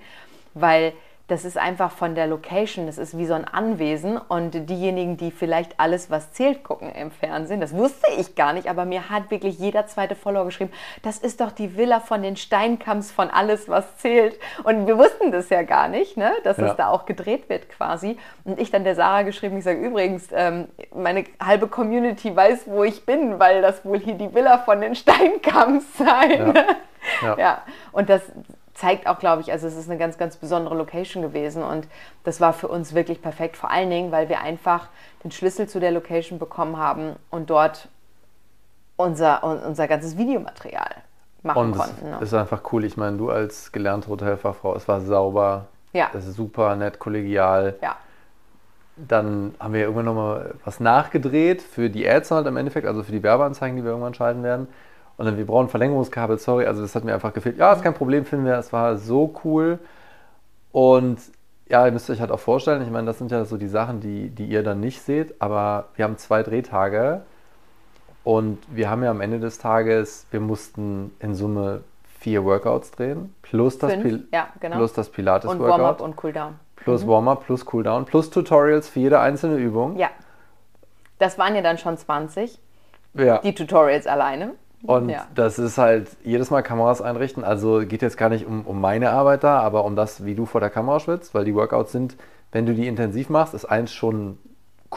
Weil das ist einfach von der Location, das ist wie so ein Anwesen und diejenigen, die vielleicht alles, was zählt, gucken im Fernsehen, das wusste ich gar nicht, aber mir hat wirklich jeder zweite Follower geschrieben, das ist doch die Villa von den Steinkamps von alles, was zählt. Und wir wussten das ja gar nicht, ne? dass Ja. es da auch gedreht wird quasi. Und ich dann der Sarah geschrieben, ich sage übrigens, ähm, meine halbe Community weiß, wo ich bin, weil das wohl hier die Villa von den Steinkamps sei. Ja. Ja. Ja, und das zeigt auch, glaube ich, also es ist eine ganz, ganz besondere Location gewesen und das war für uns wirklich perfekt, vor allen Dingen, weil wir einfach den Schlüssel zu der Location bekommen haben und dort unser, un- unser ganzes Videomaterial machen Und konnten. ne? ist einfach cool. Ich meine, du als gelernte Hotelfachfrau, es war sauber, Ja. es ist super nett, kollegial. Ja, Dann haben wir irgendwann nochmal was nachgedreht für die Ads halt im Endeffekt, also für die Werbeanzeigen, die wir irgendwann schalten werden. Und dann, wir brauchen Verlängerungskabel, sorry, also das hat mir einfach gefehlt. Ja, ist kein Problem, finden wir, es war so cool. Und ja, ihr müsst euch halt auch vorstellen, ich meine, das sind ja so die Sachen, die, die ihr dann nicht seht, aber wir haben zwei Drehtage und wir haben ja am Ende des Tages, wir mussten in Summe vier Workouts drehen, plus das, Fünf, Pil ja, genau. plus das und Pilates-Workout, Warm-up und Cooldown. plus Warm-up, plus Cooldown, plus Tutorials für jede einzelne Übung. Ja, das waren ja dann schon 20, Ja. die Tutorials alleine. Und ja. das ist halt jedes Mal Kameras einrichten. Also geht jetzt gar nicht um, um meine Arbeit da, aber um das, wie du vor der Kamera schwitzt, weil die Workouts sind, wenn du die intensiv machst, ist eins schon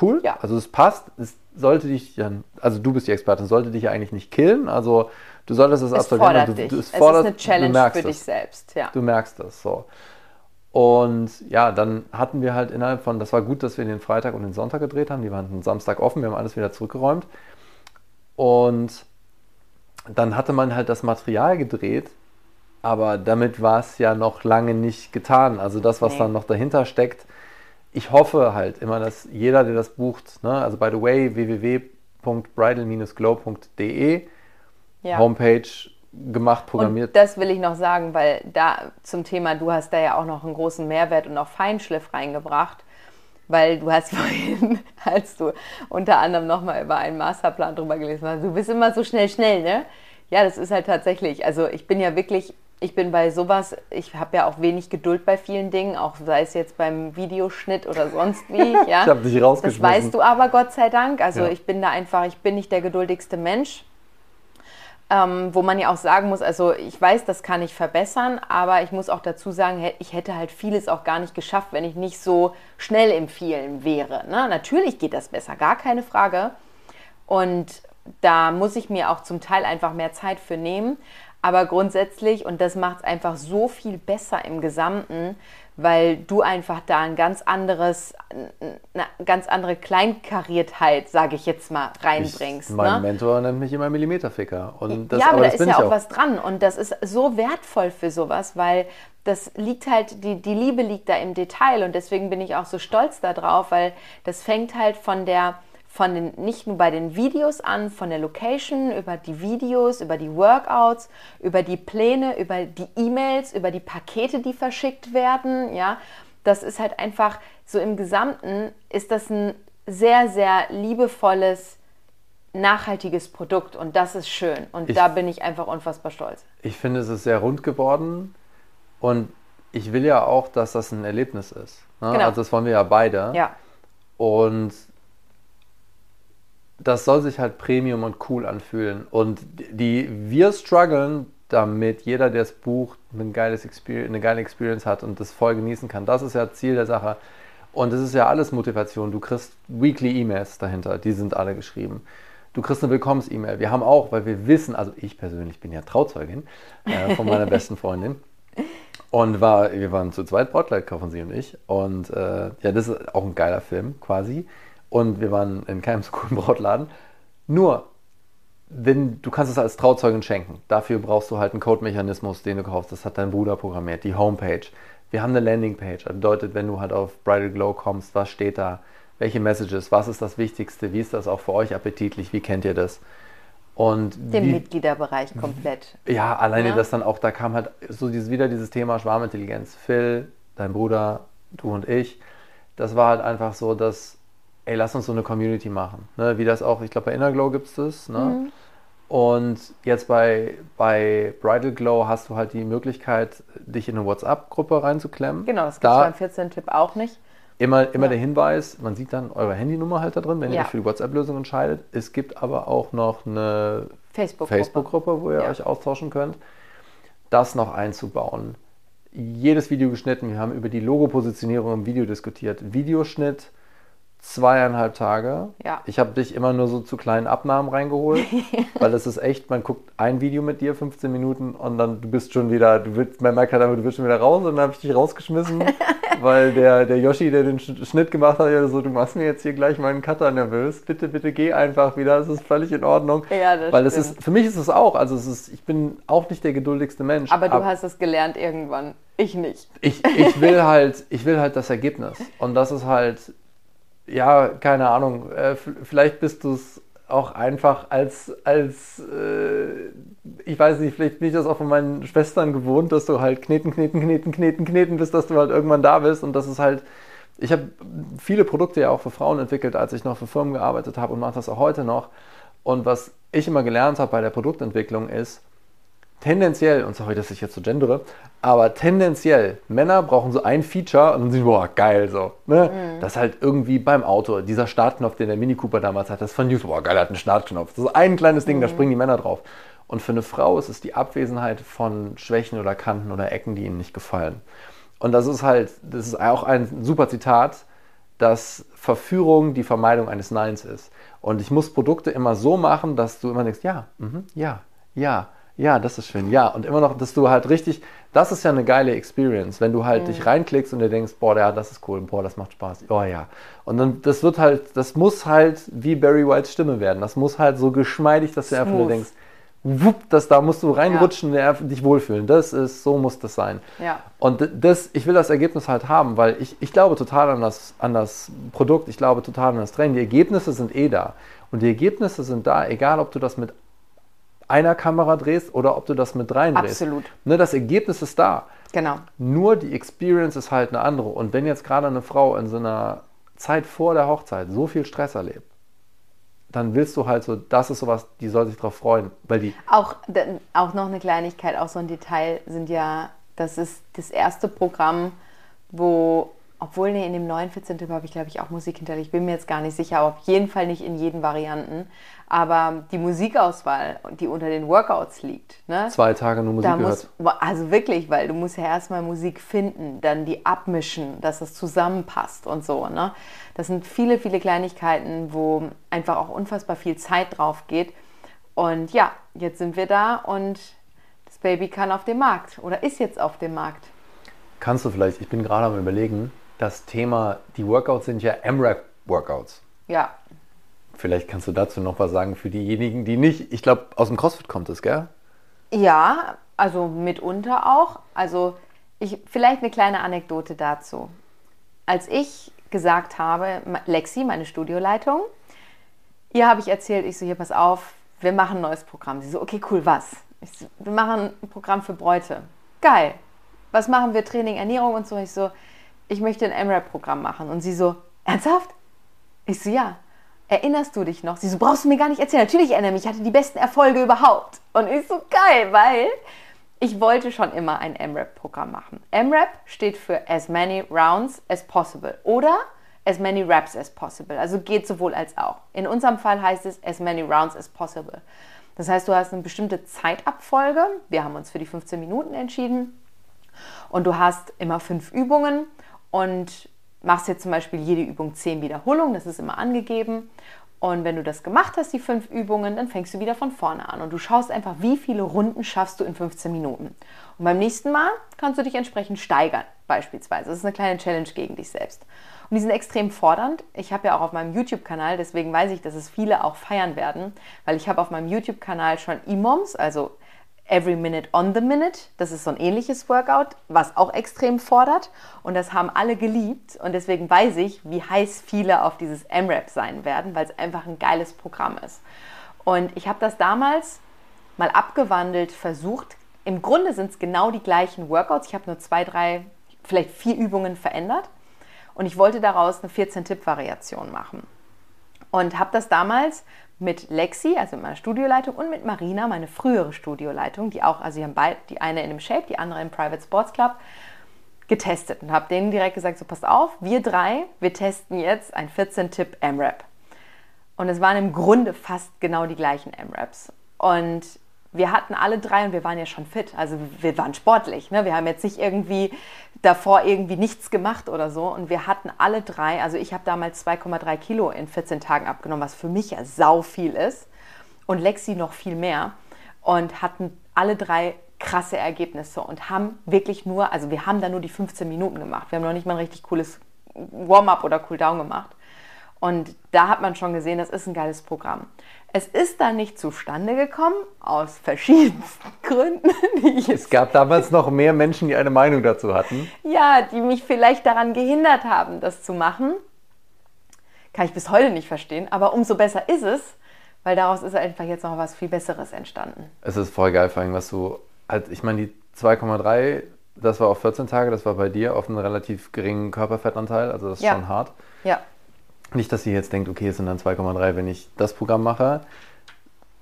cool. Ja. Also es passt. Es sollte dich also du bist die Expertin, sollte dich ja eigentlich nicht killen. Also du solltest es Es absolvieren. du, dich. du- es fordert- ist eine Challenge für dich es. selbst. Ja. Du merkst es so. Und ja, dann hatten wir halt innerhalb von, das war gut, dass wir den Freitag und den Sonntag gedreht haben. Die waren den Samstag offen, wir haben alles wieder zurückgeräumt. Und dann hatte man halt das Material gedreht, aber damit war es ja noch lange nicht getan. Also das, was Nee. dann noch dahinter steckt. Ich hoffe halt immer, dass jeder, der das bucht, ne, also by the way, www.bridal-glow.de, Ja. Homepage gemacht, programmiert. Und das will ich noch sagen, weil da zum Thema, du hast da ja auch noch einen großen Mehrwert und auch Feinschliff reingebracht, weil du hast vorhin, als du unter anderem nochmal über einen Masterplan drüber gelesen hast, du bist immer so schnell, schnell, ne? Ja, das ist halt tatsächlich, also ich bin ja wirklich, ich bin bei sowas, ich habe ja auch wenig Geduld bei vielen Dingen, auch sei es jetzt beim Videoschnitt oder sonst wie, ja. Ich hab dich Das rausgeschmissen. weißt du aber, Gott sei Dank. Also Ja. ich bin da einfach, ich bin nicht der geduldigste Mensch. Ähm, wo man ja auch sagen muss, also ich weiß, das kann ich verbessern, aber ich muss auch dazu sagen, ich hätte halt vieles auch gar nicht geschafft, wenn ich nicht so schnell im Vielen wäre. Ne? Natürlich geht das besser, gar keine Frage. Und da muss ich mir auch zum Teil einfach mehr Zeit für nehmen. Aber grundsätzlich, und das macht es einfach so viel besser im Gesamten, weil du einfach da ein ganz anderes, eine ganz andere Kleinkariertheit, sage ich jetzt mal, reinbringst. Ich, mein ne? Mentor nennt mich immer Millimeterficker. Und das, ja, aber, da das ist ja ich auch was dran und das ist so wertvoll für sowas, weil das liegt halt, die, die Liebe liegt da im Detail und deswegen bin ich auch so stolz darauf, weil das fängt halt von der, von den, nicht nur bei den Videos an, von der Location, über die Videos, über die Workouts, über die Pläne, über die E-Mails, über die Pakete, die verschickt werden, ja. Das ist halt einfach, so im Gesamten ist das ein sehr, sehr liebevolles, nachhaltiges Produkt und das ist schön. Und Ich- da bin ich einfach unfassbar stolz. Ich finde, es ist sehr rund geworden und ich will ja auch, dass das ein Erlebnis ist. Ne? Genau. Also das wollen wir ja beide. Ja, Und das soll sich halt Premium und cool anfühlen. Und die, wir strugglen, damit jeder, der es bucht, ein geiles Experience, eine geile Experience hat und das voll genießen kann. Das ist ja Ziel der Sache. Und es ist ja alles Motivation. Du kriegst Weekly E-Mails dahinter, die sind alle geschrieben. Du kriegst eine Willkommens-E-Mail. Wir haben auch, weil wir wissen, also ich persönlich bin ja Trauzeugin äh, von meiner besten Freundin. Und war, wir waren zu zweit Brautkleid kaufen, sie und ich. Und äh, ja, das ist auch ein geiler Film quasi. Und wir waren in keinem so coolen Brautladen. Nur, wenn, du kannst es als Trauzeugin schenken. Dafür brauchst du halt einen Code-Mechanismus, den du kaufst. Das hat dein Bruder programmiert, die Homepage. Wir haben eine Landingpage. Das bedeutet, wenn du halt auf Bridal Glow kommst, was steht da? Welche Messages? Was ist das Wichtigste? Wie ist das auch für euch appetitlich? Wie kennt ihr das? Und Den wie, Mitgliederbereich komplett. ja, alleine Ja. das dann auch, da kam halt so dieses, wieder dieses Thema Schwarmintelligenz. Phil, dein Bruder, du und ich. Das war halt einfach so, dass, ey, lass uns so eine Community machen. Ne? Wie das auch, ich glaube, bei Innerglow gibt es das. Ne? Mhm. Und jetzt bei, bei Bridal Glow hast du halt die Möglichkeit, dich in eine WhatsApp-Gruppe reinzuklemmen. Genau, das gibt es beim 14-Tipp auch nicht. Immer, immer Ja. der Hinweis, man sieht dann eure Handynummer halt da drin, wenn ihr Ja. euch für die WhatsApp-Lösung entscheidet. Es gibt aber auch noch eine Facebook-Gruppe. Facebook-Gruppe, wo ihr Ja. euch austauschen könnt. Das noch einzubauen. Jedes Video geschnitten. Wir haben über die Logo-Positionierung im Video diskutiert. Videoschnitt zweieinhalb Tage. Ja. Ich habe dich immer nur so zu kleinen Abnahmen reingeholt, weil das ist echt, man guckt ein Video mit dir, 15 Minuten und dann du bist schon wieder, du willst, man merkt halt einfach, du bist schon wieder raus und dann habe ich dich rausgeschmissen, weil der, der Yoshi, der den Sch- Schnitt gemacht hat, ja so, du machst mir jetzt hier gleich meinen Cutter nervös, bitte, bitte geh einfach wieder, es ist völlig in Ordnung. Ja, das weil es stimmt. ist, für mich ist es auch, also es ist, ich bin auch nicht der geduldigste Mensch. Aber du ab- hast es gelernt irgendwann. Ich nicht. ich, ich will halt, ich will halt das Ergebnis. Und das ist halt, ja, keine Ahnung, äh, vielleicht bist du es auch einfach als, als äh, ich weiß nicht, vielleicht bin ich das auch von meinen Schwestern gewohnt, dass du halt kneten, kneten, kneten, kneten, kneten bist, dass du halt irgendwann da bist und das ist halt, ich habe viele Produkte ja auch für Frauen entwickelt, als ich noch für Firmen gearbeitet habe und mache das auch heute noch. Und was ich immer gelernt habe bei der Produktentwicklung ist, tendenziell, und sorry, dass ich jetzt so gendere, aber tendenziell, Männer brauchen so ein Feature und dann sind, boah, geil, so. Ne? Das ist halt irgendwie beim Auto, dieser Startknopf, den der Mini Cooper damals hat, das von News, boah, geil, hat einen Startknopf. Das ist ein kleines Ding, da springen die Männer drauf. Und für eine Frau ist es die Abwesenheit von Schwächen oder Kanten oder Ecken, die ihnen nicht gefallen. Und das ist halt, das ist auch ein super Zitat, dass Verführung die Vermeidung eines Neins ist. Und ich muss Produkte immer so machen, dass du immer denkst, ja, mhm, ja, ja, ja, das ist schön, ja. Und immer noch, dass du halt richtig, das ist ja eine geile Experience, wenn du halt dich reinklickst und dir denkst, boah, ja, das ist cool, boah, das macht Spaß, oh ja. Und dann, das wird halt, das muss halt wie Barry Whites Stimme werden. Das muss halt so geschmeidig, dass du einfach nur Smooth. denkst, wupp, das, da musst du reinrutschen und einfach dich wohlfühlen. Das ist, so muss das sein. Ja. Und das, ich will das Ergebnis halt haben, weil ich, ich glaube total an das, an das Produkt, ich glaube total an das Training. Die Ergebnisse sind eh da. Und die Ergebnisse sind da, egal ob du das mit einer Kamera drehst oder ob du das mit dreien drehst. Absolut. Ne, das Ergebnis ist da. Genau. Nur die Experience ist halt eine andere. Und wenn jetzt gerade eine Frau in so einer Zeit vor der Hochzeit so viel Stress erlebt, dann willst du halt so, das ist sowas, die soll sich drauf freuen, weil die Auch, auch noch eine Kleinigkeit, auch so ein Detail sind ja, das ist das erste Programm, wo, obwohl nee, in dem neuen 14 Tipp habe ich glaube ich auch Musik hinterlegt, ich bin mir jetzt gar nicht sicher, aber auf jeden Fall nicht in jeden Varianten, aber die Musikauswahl, die unter den Workouts liegt, ne? zwei Tage nur Musik Da gehört. muss, also wirklich, weil du musst ja erstmal Musik finden, dann die abmischen, dass es zusammenpasst und so. Ne? Das sind viele, viele Kleinigkeiten, wo einfach auch unfassbar viel Zeit drauf geht. Und ja, jetzt sind wir da und das Baby kann auf dem Markt oder ist jetzt auf dem Markt. Kannst du vielleicht, ich bin gerade am überlegen, das Thema, die Workouts sind ja MRAP-Workouts. Ja, Vielleicht kannst du dazu noch was sagen für diejenigen, die nicht, ich glaube, aus dem CrossFit kommt es, gell? Ja, also mitunter auch. Also ich, vielleicht eine kleine Anekdote dazu. Als ich gesagt habe, Lexi, meine Studioleitung, ihr habe ich erzählt, ich so, hier, pass auf, wir machen ein neues Programm. Sie so, okay, cool, was? So, wir machen ein Programm für Bräute. Geil. Was machen wir? Training, Ernährung und so. Ich so, ich möchte ein MRAP-Programm machen. Und sie so, ernsthaft? Ich so, ja. Erinnerst du dich noch? Sie so, brauchst du mir gar nicht erzählen. Natürlich erinnere mich, ich hatte die besten Erfolge überhaupt. Und ich so, geil, weil ich wollte schon immer ein MRAP-Programm machen. MRAP steht für as many rounds as possible oder as many reps as possible. Also geht sowohl als auch. In unserem Fall heißt es as many rounds as possible. Das heißt, du hast eine bestimmte Zeitabfolge. Wir haben uns für die 15 Minuten entschieden. Und du hast immer fünf Übungen und machst jetzt zum Beispiel jede Übung zehn Wiederholungen, das ist immer angegeben. Und wenn du das gemacht hast, die fünf Übungen, dann fängst du wieder von vorne an und du schaust einfach, wie viele Runden schaffst du in 15 Minuten. Und beim nächsten Mal kannst du dich entsprechend steigern, beispielsweise. Das ist eine kleine Challenge gegen dich selbst. Und die sind extrem fordernd. Ich habe ja auch auf meinem YouTube-Kanal, deswegen weiß ich, dass es viele auch feiern werden, weil ich habe auf meinem YouTube-Kanal schon EMOMs, also Every Minute on the Minute. Das ist so ein ähnliches Workout, was auch extrem fordert. Und das haben alle geliebt. Und deswegen weiß ich, wie heiß viele auf dieses M-Rap sein werden, weil es einfach ein geiles Programm ist. Und ich habe das damals mal abgewandelt versucht. Im Grunde sind es genau die gleichen Workouts. Ich habe nur zwei, drei, vielleicht vier Übungen verändert. Und ich wollte daraus eine 14-Tipp-Variation machen. Und habe das damals mit Lexi, also mit meiner Studioleitung, und mit Marina, meine frühere Studioleitung, die auch, also sie haben beide, die eine in dem Shape, die andere im Private Sports Club, getestet und habe denen direkt gesagt, so passt auf, wir drei, wir testen jetzt ein 14-Tipp M-Rap. Und es waren im Grunde fast genau die gleichen M-Raps. Und wir hatten alle drei und wir waren ja schon fit. Also wir waren sportlich. Ne? Wir haben jetzt nicht irgendwie davor irgendwie nichts gemacht oder so. Und wir hatten alle drei, also ich habe damals 2,3 Kilo in 14 Tagen abgenommen, was für mich ja sau viel ist. Und Lexi noch viel mehr. Und hatten alle drei krasse Ergebnisse und haben wirklich nur, also wir haben da nur die 15 Minuten gemacht. Wir haben noch nicht mal ein richtig cooles Warm-up oder Cooldown gemacht. Und da hat man schon gesehen, das ist ein geiles Programm. Es ist dann nicht zustande gekommen, aus verschiedensten Gründen. es gab damals noch mehr Menschen, die eine Meinung dazu hatten. Ja, die mich vielleicht daran gehindert haben, das zu machen. Kann ich bis heute nicht verstehen, aber umso besser ist es, weil daraus ist einfach jetzt noch was viel Besseres entstanden. Es ist voll geil, vor allem, was du, halt, ich meine, die 2,3, das war auf 14 Tage, das war bei dir auf einen relativ geringen Körperfettanteil, also das ist ja. schon hart. Ja. Nicht, dass ihr jetzt denkt, okay, es sind dann 2,3, wenn ich das Programm mache.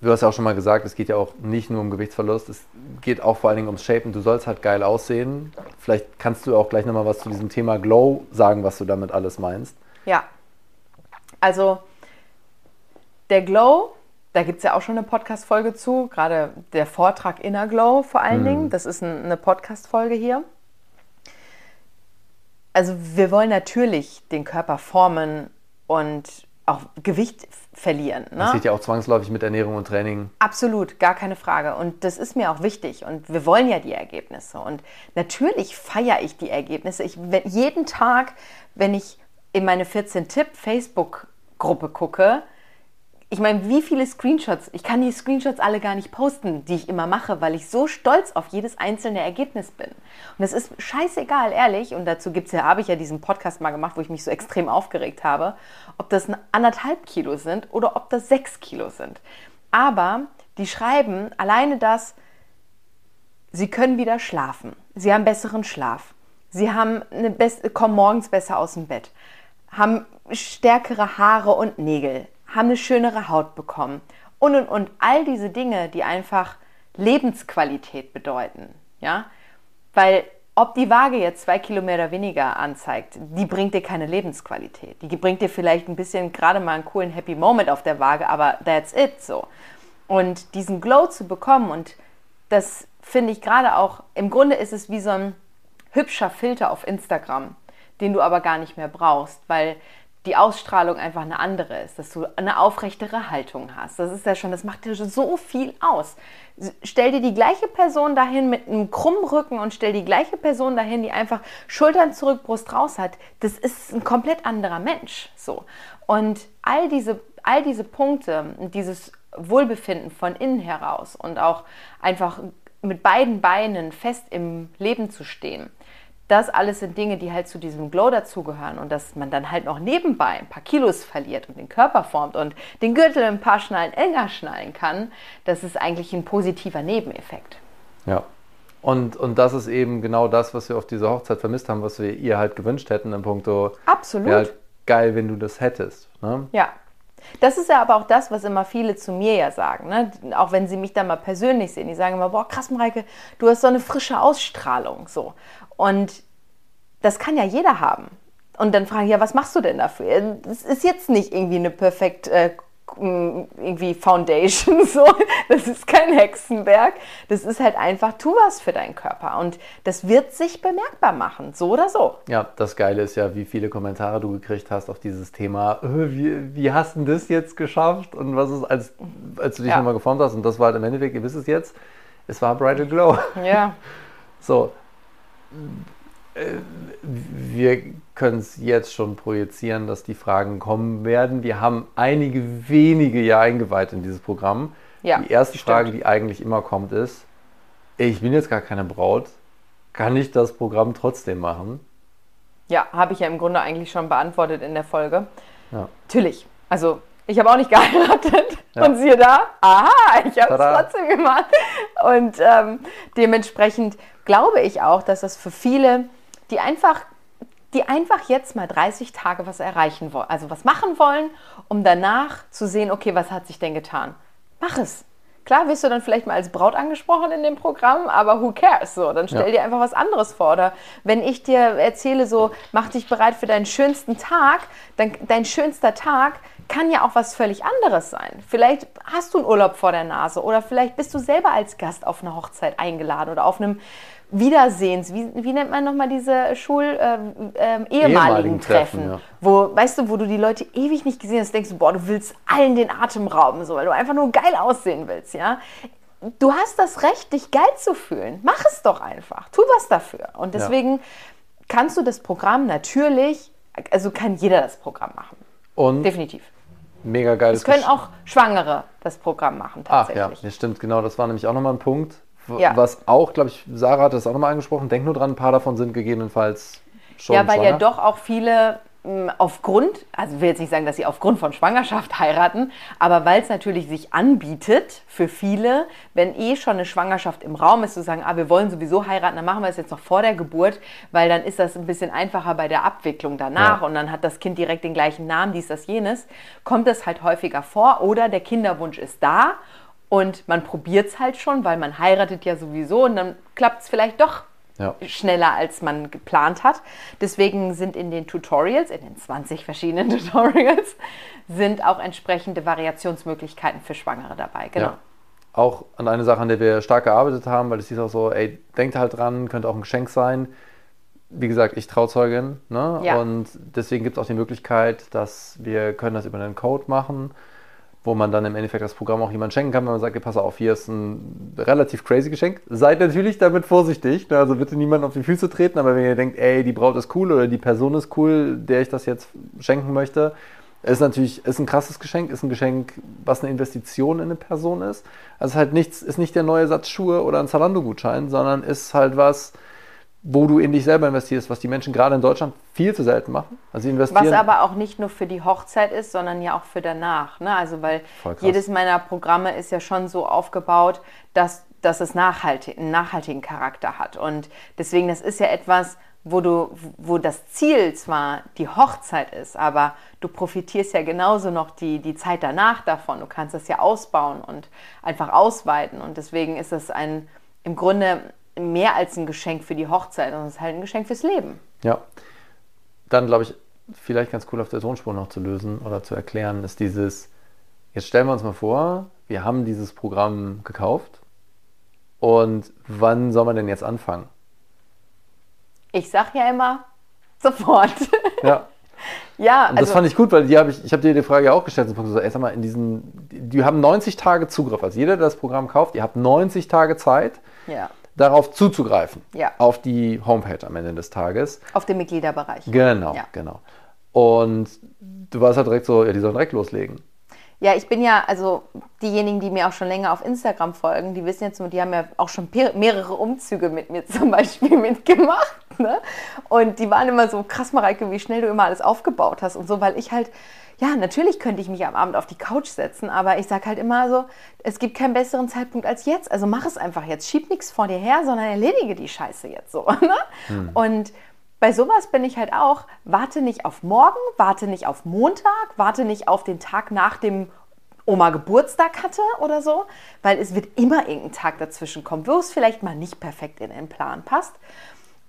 Du hast ja auch schon mal gesagt, es geht ja auch nicht nur um Gewichtsverlust, es geht auch vor allen Dingen ums Shapen. Du sollst halt geil aussehen. Vielleicht kannst du auch gleich nochmal was zu diesem Thema Glow sagen, was du damit alles meinst. Ja. Also, der Glow, da gibt es ja auch schon eine Podcast-Folge zu, gerade der Vortrag Inner Glow vor allen mhm. Dingen. Das ist eine Podcast-Folge hier. Also, wir wollen natürlich den Körper formen, und auch Gewicht verlieren. Ne? Das geht ja auch zwangsläufig mit Ernährung und Training. Absolut, gar keine Frage. Und das ist mir auch wichtig. Und wir wollen ja die Ergebnisse. Und natürlich feiere ich die Ergebnisse. Ich, jeden Tag, wenn ich in meine 14-Tipp-Facebook-Gruppe gucke, ich meine, wie viele Screenshots, ich kann die Screenshots alle gar nicht posten, die ich immer mache, weil ich so stolz auf jedes einzelne Ergebnis bin. Und es ist scheißegal, ehrlich, und dazu gibt's ja, habe ich ja diesen Podcast mal gemacht, wo ich mich so extrem aufgeregt habe, ob das anderthalb Kilo sind oder ob das sechs Kilo sind. Aber die schreiben alleine das, sie können wieder schlafen, sie haben besseren Schlaf, sie haben eine kommen morgens besser aus dem Bett, haben stärkere Haare und Nägel, haben eine schönere Haut bekommen und und und all diese Dinge, die einfach Lebensqualität bedeuten, ja, weil ob die Waage jetzt zwei Kilometer weniger anzeigt, die bringt dir keine Lebensqualität. Die bringt dir vielleicht ein bisschen gerade mal einen coolen Happy Moment auf der Waage, aber that's it so. Und diesen Glow zu bekommen und das finde ich gerade auch, im Grunde ist es wie so ein hübscher Filter auf Instagram, den du aber gar nicht mehr brauchst, weil die Ausstrahlung einfach eine andere ist, dass du eine aufrechtere Haltung hast. Das ist ja schon, das macht dir so viel aus. Stell dir die gleiche Person dahin mit einem krummen Rücken und stell die gleiche Person dahin, die einfach Schultern zurück, Brust raus hat. Das ist ein komplett anderer Mensch. So. Und all diese, all diese Punkte, dieses Wohlbefinden von innen heraus und auch einfach mit beiden Beinen fest im Leben zu stehen, das alles sind Dinge, die halt zu diesem Glow dazugehören und dass man dann halt noch nebenbei ein paar Kilos verliert und den Körper formt und den Gürtel ein paar Schnallen enger schnallen kann, das ist eigentlich ein positiver Nebeneffekt. Ja. Und, und das ist eben genau das, was wir auf dieser Hochzeit vermisst haben, was wir ihr halt gewünscht hätten im Punkto. Absolut. Halt geil, wenn du das hättest. Ne? Ja. Das ist ja aber auch das, was immer viele zu mir ja sagen. Ne? Auch wenn sie mich dann mal persönlich sehen. Die sagen immer, boah, krass, Mareike, du hast so eine frische Ausstrahlung. So. Und das kann ja jeder haben. Und dann fragen, ja, was machst du denn dafür? Es ist jetzt nicht irgendwie eine perfekt äh, mm, irgendwie Foundation, so. Das ist kein Hexenwerk. Das ist halt einfach, tu was für deinen Körper. Und das wird sich bemerkbar machen, so oder so. Ja, das Geile ist ja, wie viele Kommentare du gekriegt hast auf dieses Thema. Äh, wie, wie hast du das jetzt geschafft? Und was ist, als, als du dich Ja. nochmal geformt hast? Und das war halt im Endeffekt, ihr wisst es jetzt, es war Bridal Glow. Ja. So. Äh, Wir können es jetzt schon projizieren, dass die Fragen kommen werden. Wir haben einige wenige ja eingeweiht in dieses Programm. Ja, die erste stimmt. Frage, die eigentlich immer kommt, ist: Ich bin jetzt gar keine Braut. Kann ich das Programm trotzdem machen? Ja, habe ich ja im Grunde eigentlich schon beantwortet in der Folge. Ja. Natürlich. Also, ich habe auch nicht geheiratet. Ja. Und siehe da, aha, ich habe es trotzdem gemacht. Und ähm, dementsprechend glaube ich auch, dass das für viele, die einfach, die einfach jetzt mal 30 Tage was erreichen wollen, also was machen wollen, um danach zu sehen, okay, was hat sich denn getan? Mach es. Klar wirst du dann vielleicht mal als Braut angesprochen in dem Programm, aber who cares? So, dann stell Ja. dir einfach was anderes vor. Oder wenn ich dir erzähle, so, mach dich bereit für deinen schönsten Tag, dann dein schönster Tag kann ja auch was völlig anderes sein. Vielleicht hast du einen Urlaub vor der Nase oder vielleicht bist du selber als Gast auf eine Hochzeit eingeladen oder auf einem Wiedersehens, wie, wie nennt man nochmal diese Schul, ähm, ähm, ehemaligen Ehemaligen Treffen, Treffen, ja. wo, weißt du, wo du die Leute ewig nicht gesehen hast, denkst du, boah, du willst allen den Atem rauben, so, weil du einfach nur geil aussehen willst, ja. Du hast das Recht, dich geil zu fühlen. Mach es doch einfach. Tu was dafür. Und deswegen kannst du das Programm natürlich, also kann jeder das Programm machen. Und Definitiv. mega geiles Es können auch Schwangere das Programm machen, Ach ja, tatsächlich. das stimmt, genau. Das war nämlich auch nochmal ein Punkt. Ja. Was auch, glaube ich, Sarah hat das auch nochmal angesprochen. Denk nur dran, ein paar davon sind gegebenenfalls schon Ja, weil ja schwanger. doch auch viele mh, aufgrund, also ich will jetzt nicht sagen, dass sie aufgrund von Schwangerschaft heiraten, aber weil es natürlich sich anbietet für viele, wenn eh schon eine Schwangerschaft im Raum ist, zu sagen, ah, wir wollen sowieso heiraten, dann machen wir es jetzt noch vor der Geburt, weil dann ist das ein bisschen einfacher bei der Abwicklung danach Ja. und dann hat das Kind direkt den gleichen Namen, dies, das, jenes, kommt es halt häufiger vor oder der Kinderwunsch ist da und man probiert es halt schon, weil man heiratet ja sowieso und dann klappt es vielleicht doch Ja. schneller, als man geplant hat. Deswegen sind in den Tutorials, in den 20 verschiedenen Tutorials, sind auch entsprechende Variationsmöglichkeiten für Schwangere dabei. Genau. Ja. Auch an eine Sache, an der wir stark gearbeitet haben, weil es hieß auch so, ey, denkt halt dran, könnte auch ein Geschenk sein. Wie gesagt, ich Trauzeugin, ne? Ja. Und deswegen gibt es auch die Möglichkeit, dass wir können das über einen Code machen, wo man dann im Endeffekt das Programm auch jemand schenken kann, wenn man sagt, pass auf, hier ist ein relativ crazy Geschenk. Seid natürlich damit vorsichtig, ne? also bitte niemanden auf die Füße treten, aber wenn ihr denkt, ey, die Braut ist cool oder die Person ist cool, der ich das jetzt schenken möchte, ist natürlich ist ein krasses Geschenk, ist ein Geschenk, was eine Investition in eine Person ist. Also ist halt nichts, ist nicht der neue Satz Schuhe oder ein Zalando-Gutschein, sondern ist halt was, wo du in dich selber investierst, was die Menschen gerade in Deutschland viel zu selten machen. Also sie investieren. Was aber auch nicht nur für die Hochzeit ist, sondern ja auch für danach. Ne? Also weil jedes meiner Programme ist ja schon so aufgebaut, dass, dass es nachhaltig, einen nachhaltigen Charakter hat. Und deswegen, das ist ja etwas, wo, du, wo das Ziel zwar die Hochzeit ist, aber du profitierst ja genauso noch die, die Zeit danach davon. Du kannst das ja ausbauen und einfach ausweiten. Und deswegen ist es ein, im Grunde mehr als ein Geschenk für die Hochzeit, sondern es ist halt ein Geschenk fürs Leben. Ja. Dann glaube ich, vielleicht ganz cool auf der Tonspur noch zu lösen oder zu erklären, ist dieses, jetzt stellen wir uns mal vor, wir haben dieses Programm gekauft und wann soll man denn jetzt anfangen? Ich sag ja immer, sofort. Ja. ja, Und das also fand ich gut, weil die habe ich, ich habe dir die Frage auch gestellt, so, ey, sag mal, in diesen, die, die haben 90 Tage Zugriff. Also jeder, der das Programm kauft, ihr habt 90 Tage Zeit, ja, darauf zuzugreifen. Ja. Auf die Homepage am Ende des Tages. auf dem Mitgliederbereich. Genau, Ja. genau. Und du warst halt direkt so, ja, die sollen direkt loslegen. Ja, ich bin ja, also diejenigen, die mir auch schon länger auf Instagram folgen, die wissen jetzt, die haben ja auch schon mehrere Umzüge mit mir zum Beispiel mitgemacht. Ne? Und die waren immer so, krass, Mareike, wie schnell du immer alles aufgebaut hast und so, weil ich halt, ja, natürlich könnte ich mich am Abend auf die Couch setzen, aber ich sage halt immer so, es gibt keinen besseren Zeitpunkt als jetzt. Also mach es einfach jetzt. Schieb nichts vor dir her, sondern erledige die Scheiße jetzt so. Ne? Und bei sowas bin ich halt auch, warte nicht auf morgen, warte nicht auf Montag, warte nicht auf den Tag nach dem Oma Geburtstag hatte oder so, weil es wird immer irgendein Tag dazwischen kommen, wo es vielleicht mal nicht perfekt in den Plan passt.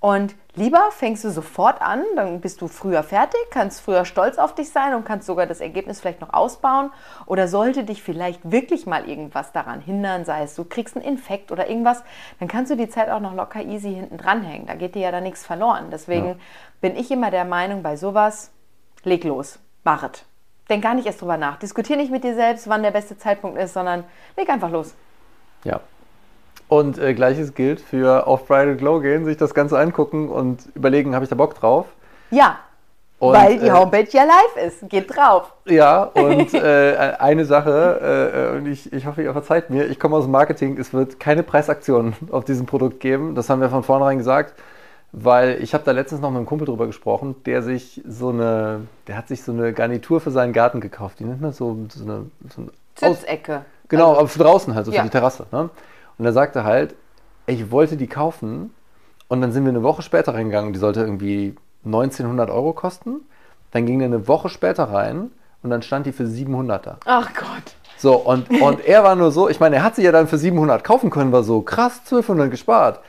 Und lieber fängst du sofort an, dann bist du früher fertig, kannst früher stolz auf dich sein und kannst sogar das Ergebnis vielleicht noch ausbauen. Oder sollte dich vielleicht wirklich mal irgendwas daran hindern, sei es du kriegst einen Infekt oder irgendwas, dann kannst du die Zeit auch noch locker easy hinten dranhängen. Da geht dir ja da nichts verloren. Deswegen ja. bin ich immer der Meinung, bei sowas, leg los, mach es. Denk gar nicht erst drüber nach. Diskutier nicht mit dir selbst, wann der beste Zeitpunkt ist, sondern leg einfach los. Ja, und äh, gleiches gilt für auf Bridal Glow gehen, sich das Ganze angucken und überlegen, habe ich da Bock drauf? Ja. Und, weil die äh, Homepage ja live ist. Geht drauf. Ja, und äh, eine Sache, äh, und ich, ich hoffe, ihr verzeiht mir, ich komme aus dem Marketing, es wird keine Preisaktion auf diesem Produkt geben. Das haben wir von vornherein gesagt, weil ich habe da letztens noch mit einem Kumpel drüber gesprochen, der sich so eine, der hat sich so eine Garnitur für seinen Garten gekauft. Die nennt man so, so eine, so eine Sitzecke. Genau, also, aber für draußen halt, so ja. für die Terrasse. Ne? Und er sagte halt, ich wollte die kaufen und dann sind wir eine Woche später reingegangen, die sollte irgendwie 1900 Euro kosten. Dann ging er eine Woche später rein und dann stand die für 700 da. Ach Gott. So, und, und er war nur so, ich meine, er hat sie ja dann für 700 kaufen können, war so krass 1200 gespart.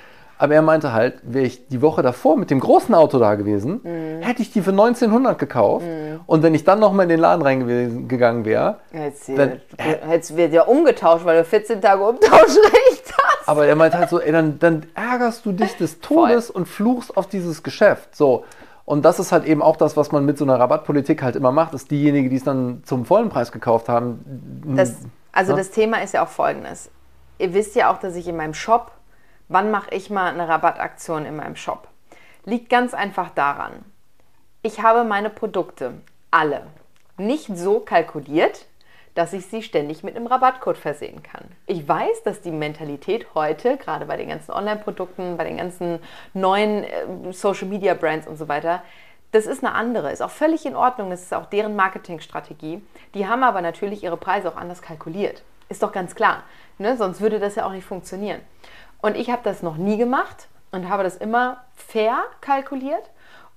Aber er meinte halt, wäre ich die Woche davor mit dem großen Auto da gewesen, mm. hätte ich die für 1900 gekauft. Mm. Und wenn ich dann nochmal in den Laden reingegangen wäre, jetzt wird ja umgetauscht, weil du 14 Tage Umtauschrecht. Aber er meinte halt so, ey, dann, dann ärgerst du dich des Todes Voll. und fluchst auf dieses Geschäft. So. Und das ist halt eben auch das, was man mit so einer Rabattpolitik halt immer macht, ist diejenigen, die es dann zum vollen Preis gekauft haben. Das, also ja? das Thema ist ja auch folgendes. Ihr wisst ja auch, dass ich in meinem Shop Wann mache ich mal eine Rabattaktion in meinem Shop? Liegt ganz einfach daran. Ich habe meine Produkte alle nicht so kalkuliert, dass ich sie ständig mit einem Rabattcode versehen kann. Ich weiß, dass die Mentalität heute, gerade bei den ganzen Online-Produkten, bei den ganzen neuen äh, Social-Media-Brands und so weiter, das ist eine andere, ist auch völlig in Ordnung, das ist auch deren Marketingstrategie. Die haben aber natürlich ihre Preise auch anders kalkuliert. Ist doch ganz klar, ne? sonst würde das ja auch nicht funktionieren. Und ich habe das noch nie gemacht und habe das immer fair kalkuliert.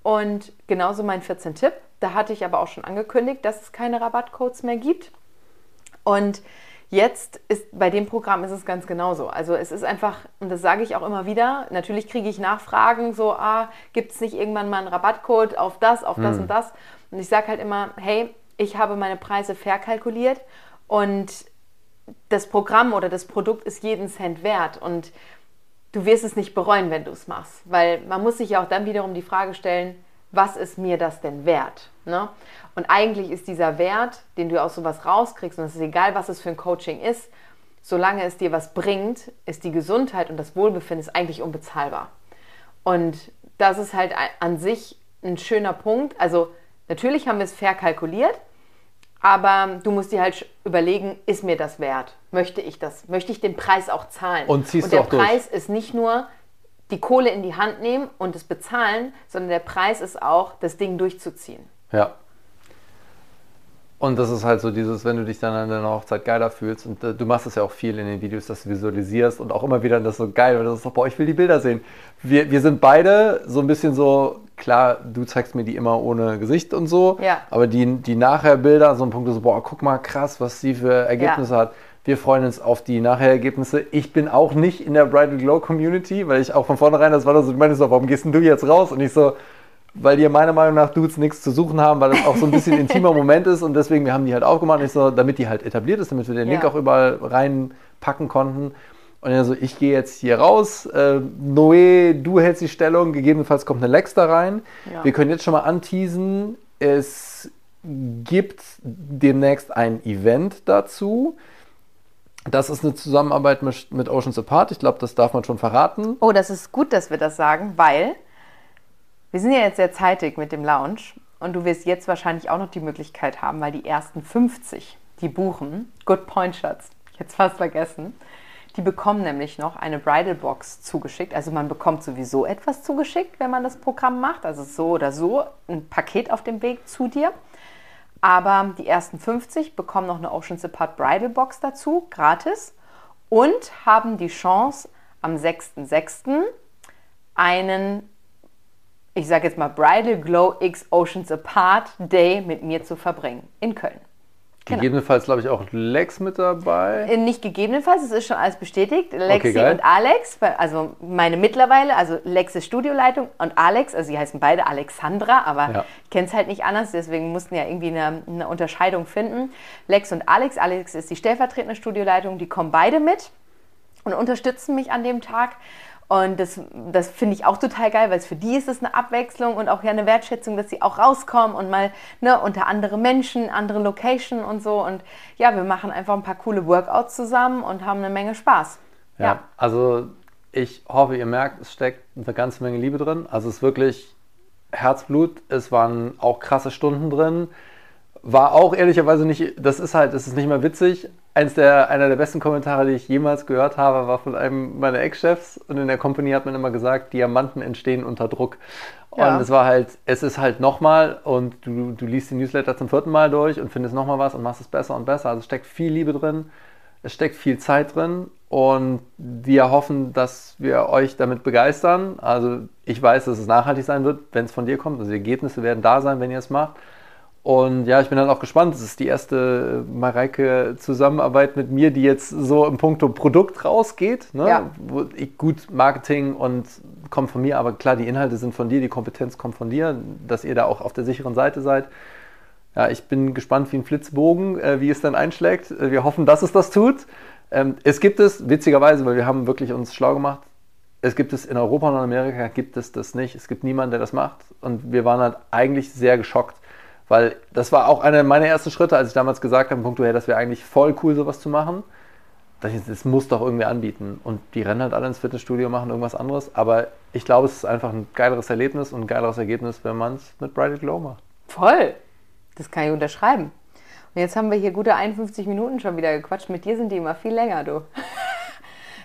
Und genauso mein 14-Tipp. Da hatte ich aber auch schon angekündigt, dass es keine Rabattcodes mehr gibt. Und jetzt ist bei dem Programm ist es ganz genauso. Also es ist einfach, und das sage ich auch immer wieder, natürlich kriege ich Nachfragen, so, ah, gibt es nicht irgendwann mal einen Rabattcode auf das, auf das hm. und das? Und ich sage halt immer, hey, ich habe meine Preise fair kalkuliert und das Programm oder das Produkt ist jeden Cent wert und du wirst es nicht bereuen, wenn du es machst, weil man muss sich ja auch dann wiederum die Frage stellen, was ist mir das denn wert? Ne? Und eigentlich ist dieser Wert, den du aus sowas rauskriegst, und es ist egal, was es für ein Coaching ist, solange es dir was bringt, ist die Gesundheit und das Wohlbefinden ist eigentlich unbezahlbar. Und das ist halt an sich ein schöner Punkt. Also natürlich haben wir es fair kalkuliert, aber du musst dir halt überlegen, ist mir das wert? Möchte ich das? Möchte ich den Preis auch zahlen? Und ziehst und der Preis durch. ist nicht nur die Kohle in die Hand nehmen und es bezahlen, sondern der Preis ist auch, das Ding durchzuziehen. Ja. Und das ist halt so dieses, wenn du dich dann an deiner Hochzeit geiler fühlst und äh, du machst es ja auch viel in den Videos, dass du visualisierst und auch immer wieder das so geil, weil du sagst, boah, ich will die Bilder sehen. Wir, wir sind beide so ein bisschen so, klar, du zeigst mir die immer ohne Gesicht und so, ja. aber die, die Nachher-Bilder, so ein Punkt so, boah, guck mal krass, was sie für Ergebnisse ja. hat. Wir freuen uns auf die Nachher-Ergebnisse. Ich bin auch nicht in der Bridal Glow Community, weil ich auch von vornherein, das war so, du meinst so, warum gehst denn du jetzt raus? Und ich so, weil die meiner Meinung nach Dudes nichts zu suchen haben, weil das auch so ein bisschen intimer Moment ist und deswegen, wir haben die halt aufgemacht, ich so, damit die halt etabliert ist, damit wir den Link auch überall reinpacken konnten. Und dann so, ich gehe jetzt hier raus, äh, Noé, du hältst die Stellung, gegebenenfalls kommt eine Lex da rein. Ja. Wir können jetzt schon mal anteasen, es gibt demnächst ein Event dazu. Das ist eine Zusammenarbeit mit Oceans Apart. Ich glaube, das darf man schon verraten. Oh, das ist gut, dass wir das sagen, weil wir sind ja jetzt sehr zeitig mit dem Lounge und du wirst jetzt wahrscheinlich auch noch die Möglichkeit haben, weil die ersten 50, die buchen, Good Point Schatz, jetzt fast vergessen, die bekommen nämlich noch eine Bridal Box zugeschickt. Also man bekommt sowieso etwas zugeschickt, wenn man das Programm macht. Also so oder so ein Paket auf dem Weg zu dir. Aber die ersten 50 bekommen noch eine Oceans Apart Bridal Box dazu, gratis. Und haben die Chance, am 6.6. einen ich sage jetzt mal Bridal Glow X Oceans Apart Day mit mir zu verbringen in Köln. Genau. Gegebenenfalls, glaube ich, auch Lex mit dabei. Äh, Nicht gegebenenfalls, es ist schon alles bestätigt. Lexi geil. und Alex, also meine mittlerweile, also Lex ist Studioleitung und Alex, also sie heißen beide Alexandra, aber Ja. ich kenne es halt nicht anders, deswegen mussten ja irgendwie eine, eine Unterscheidung finden. Lex und Alex, Alex ist die stellvertretende Studioleitung, die kommen beide mit und unterstützen mich an dem Tag. Und das, das finde ich auch total geil, weil es für die ist es eine Abwechslung und auch ja eine Wertschätzung, dass sie auch rauskommen und mal ne, unter andere Menschen, andere Location und so. Und ja, wir machen einfach ein paar coole Workouts zusammen und haben eine Menge Spaß. Ja, also ich hoffe, ihr merkt, es steckt eine ganze Menge Liebe drin. Also es ist wirklich Herzblut. Es waren auch krasse Stunden drin. War auch ehrlicherweise nicht, das ist halt, es ist nicht mehr witzig. Eins der, einer der besten Kommentare, die ich jemals gehört habe, war von einem meiner Ex-Chefs. Und in der Company hat man immer gesagt, Diamanten entstehen unter Druck. Und Ja. es war halt, es ist halt nochmal und du, du liest die Newsletter zum vierten Mal durch und findest nochmal was und machst es besser und besser. Also es steckt viel Liebe drin. Es steckt viel Zeit drin und wir hoffen, dass wir euch damit begeistern. Also ich weiß, dass es nachhaltig sein wird, wenn es von dir kommt. Also die Ergebnisse werden da sein, wenn ihr es macht. Und ja, ich bin dann auch gespannt. Es ist die erste Mareike-Zusammenarbeit mit mir, die jetzt so im Punkto Produkt rausgeht. Ne? Ja. Ich, gut, Marketing und kommt von mir, aber klar, die Inhalte sind von dir, die Kompetenz kommt von dir, dass ihr da auch auf der sicheren Seite seid. Ja, ich bin gespannt wie ein Flitzbogen, äh, wie es dann einschlägt. Äh, Wir hoffen, dass es das tut. Ähm, es gibt es, witzigerweise, weil wir haben wirklich uns schlau gemacht, es gibt es in Europa und in Amerika gibt es das nicht. Es gibt niemanden, der das macht. Und wir waren halt eigentlich sehr geschockt, weil das war auch einer meiner ersten Schritte, als ich damals gesagt habe, Punkt, hey, das wäre eigentlich voll cool, sowas zu machen. Das muss doch irgendwie anbieten. Und die rennen halt alle ins Fitnessstudio, machen irgendwas anderes. Aber ich glaube, es ist einfach ein geileres Erlebnis und ein geileres Ergebnis, wenn man es mit Bridal Glow macht. Voll. Das kann ich unterschreiben. Und jetzt haben wir hier gute 51 Minuten schon wieder gequatscht. Mit dir sind die immer viel länger, du.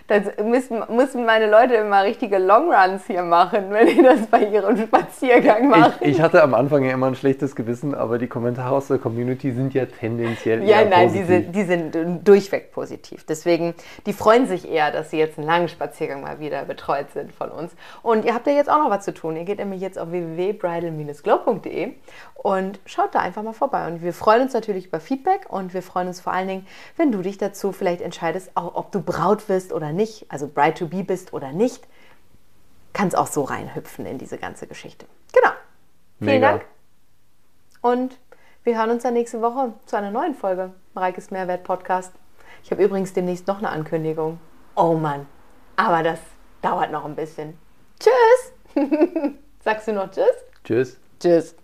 Das müssen, müssen meine Leute immer richtige Longruns hier machen, wenn die das bei ihrem Spaziergang machen. Ich, ich hatte am Anfang ja immer ein schlechtes Gewissen, aber die Kommentare aus der Community sind ja tendenziell Ja, eher nein, die positiv. sind, die sind durchweg positiv. Deswegen, die freuen sich eher, dass sie jetzt einen langen Spaziergang mal wieder betreut sind von uns. Und ihr habt ja jetzt auch noch was zu tun. Ihr geht nämlich jetzt auf www.bridal-glow.de und schaut da einfach mal vorbei. Und wir freuen uns natürlich über Feedback und wir freuen uns vor allen Dingen, wenn du dich dazu vielleicht entscheidest, auch ob du Braut wirst oder nicht, also Bride to be bist oder nicht. Kannst auch so reinhüpfen in diese ganze Geschichte. Genau. Vielen Mega. Dank. Und wir hören uns dann nächste Woche zu einer neuen Folge Mareikes Mehrwert Podcast. Ich habe übrigens demnächst noch eine Ankündigung. Oh Mann, aber das dauert noch ein bisschen. Tschüss. Sagst du noch Tschüss? Tschüss. Tschüss.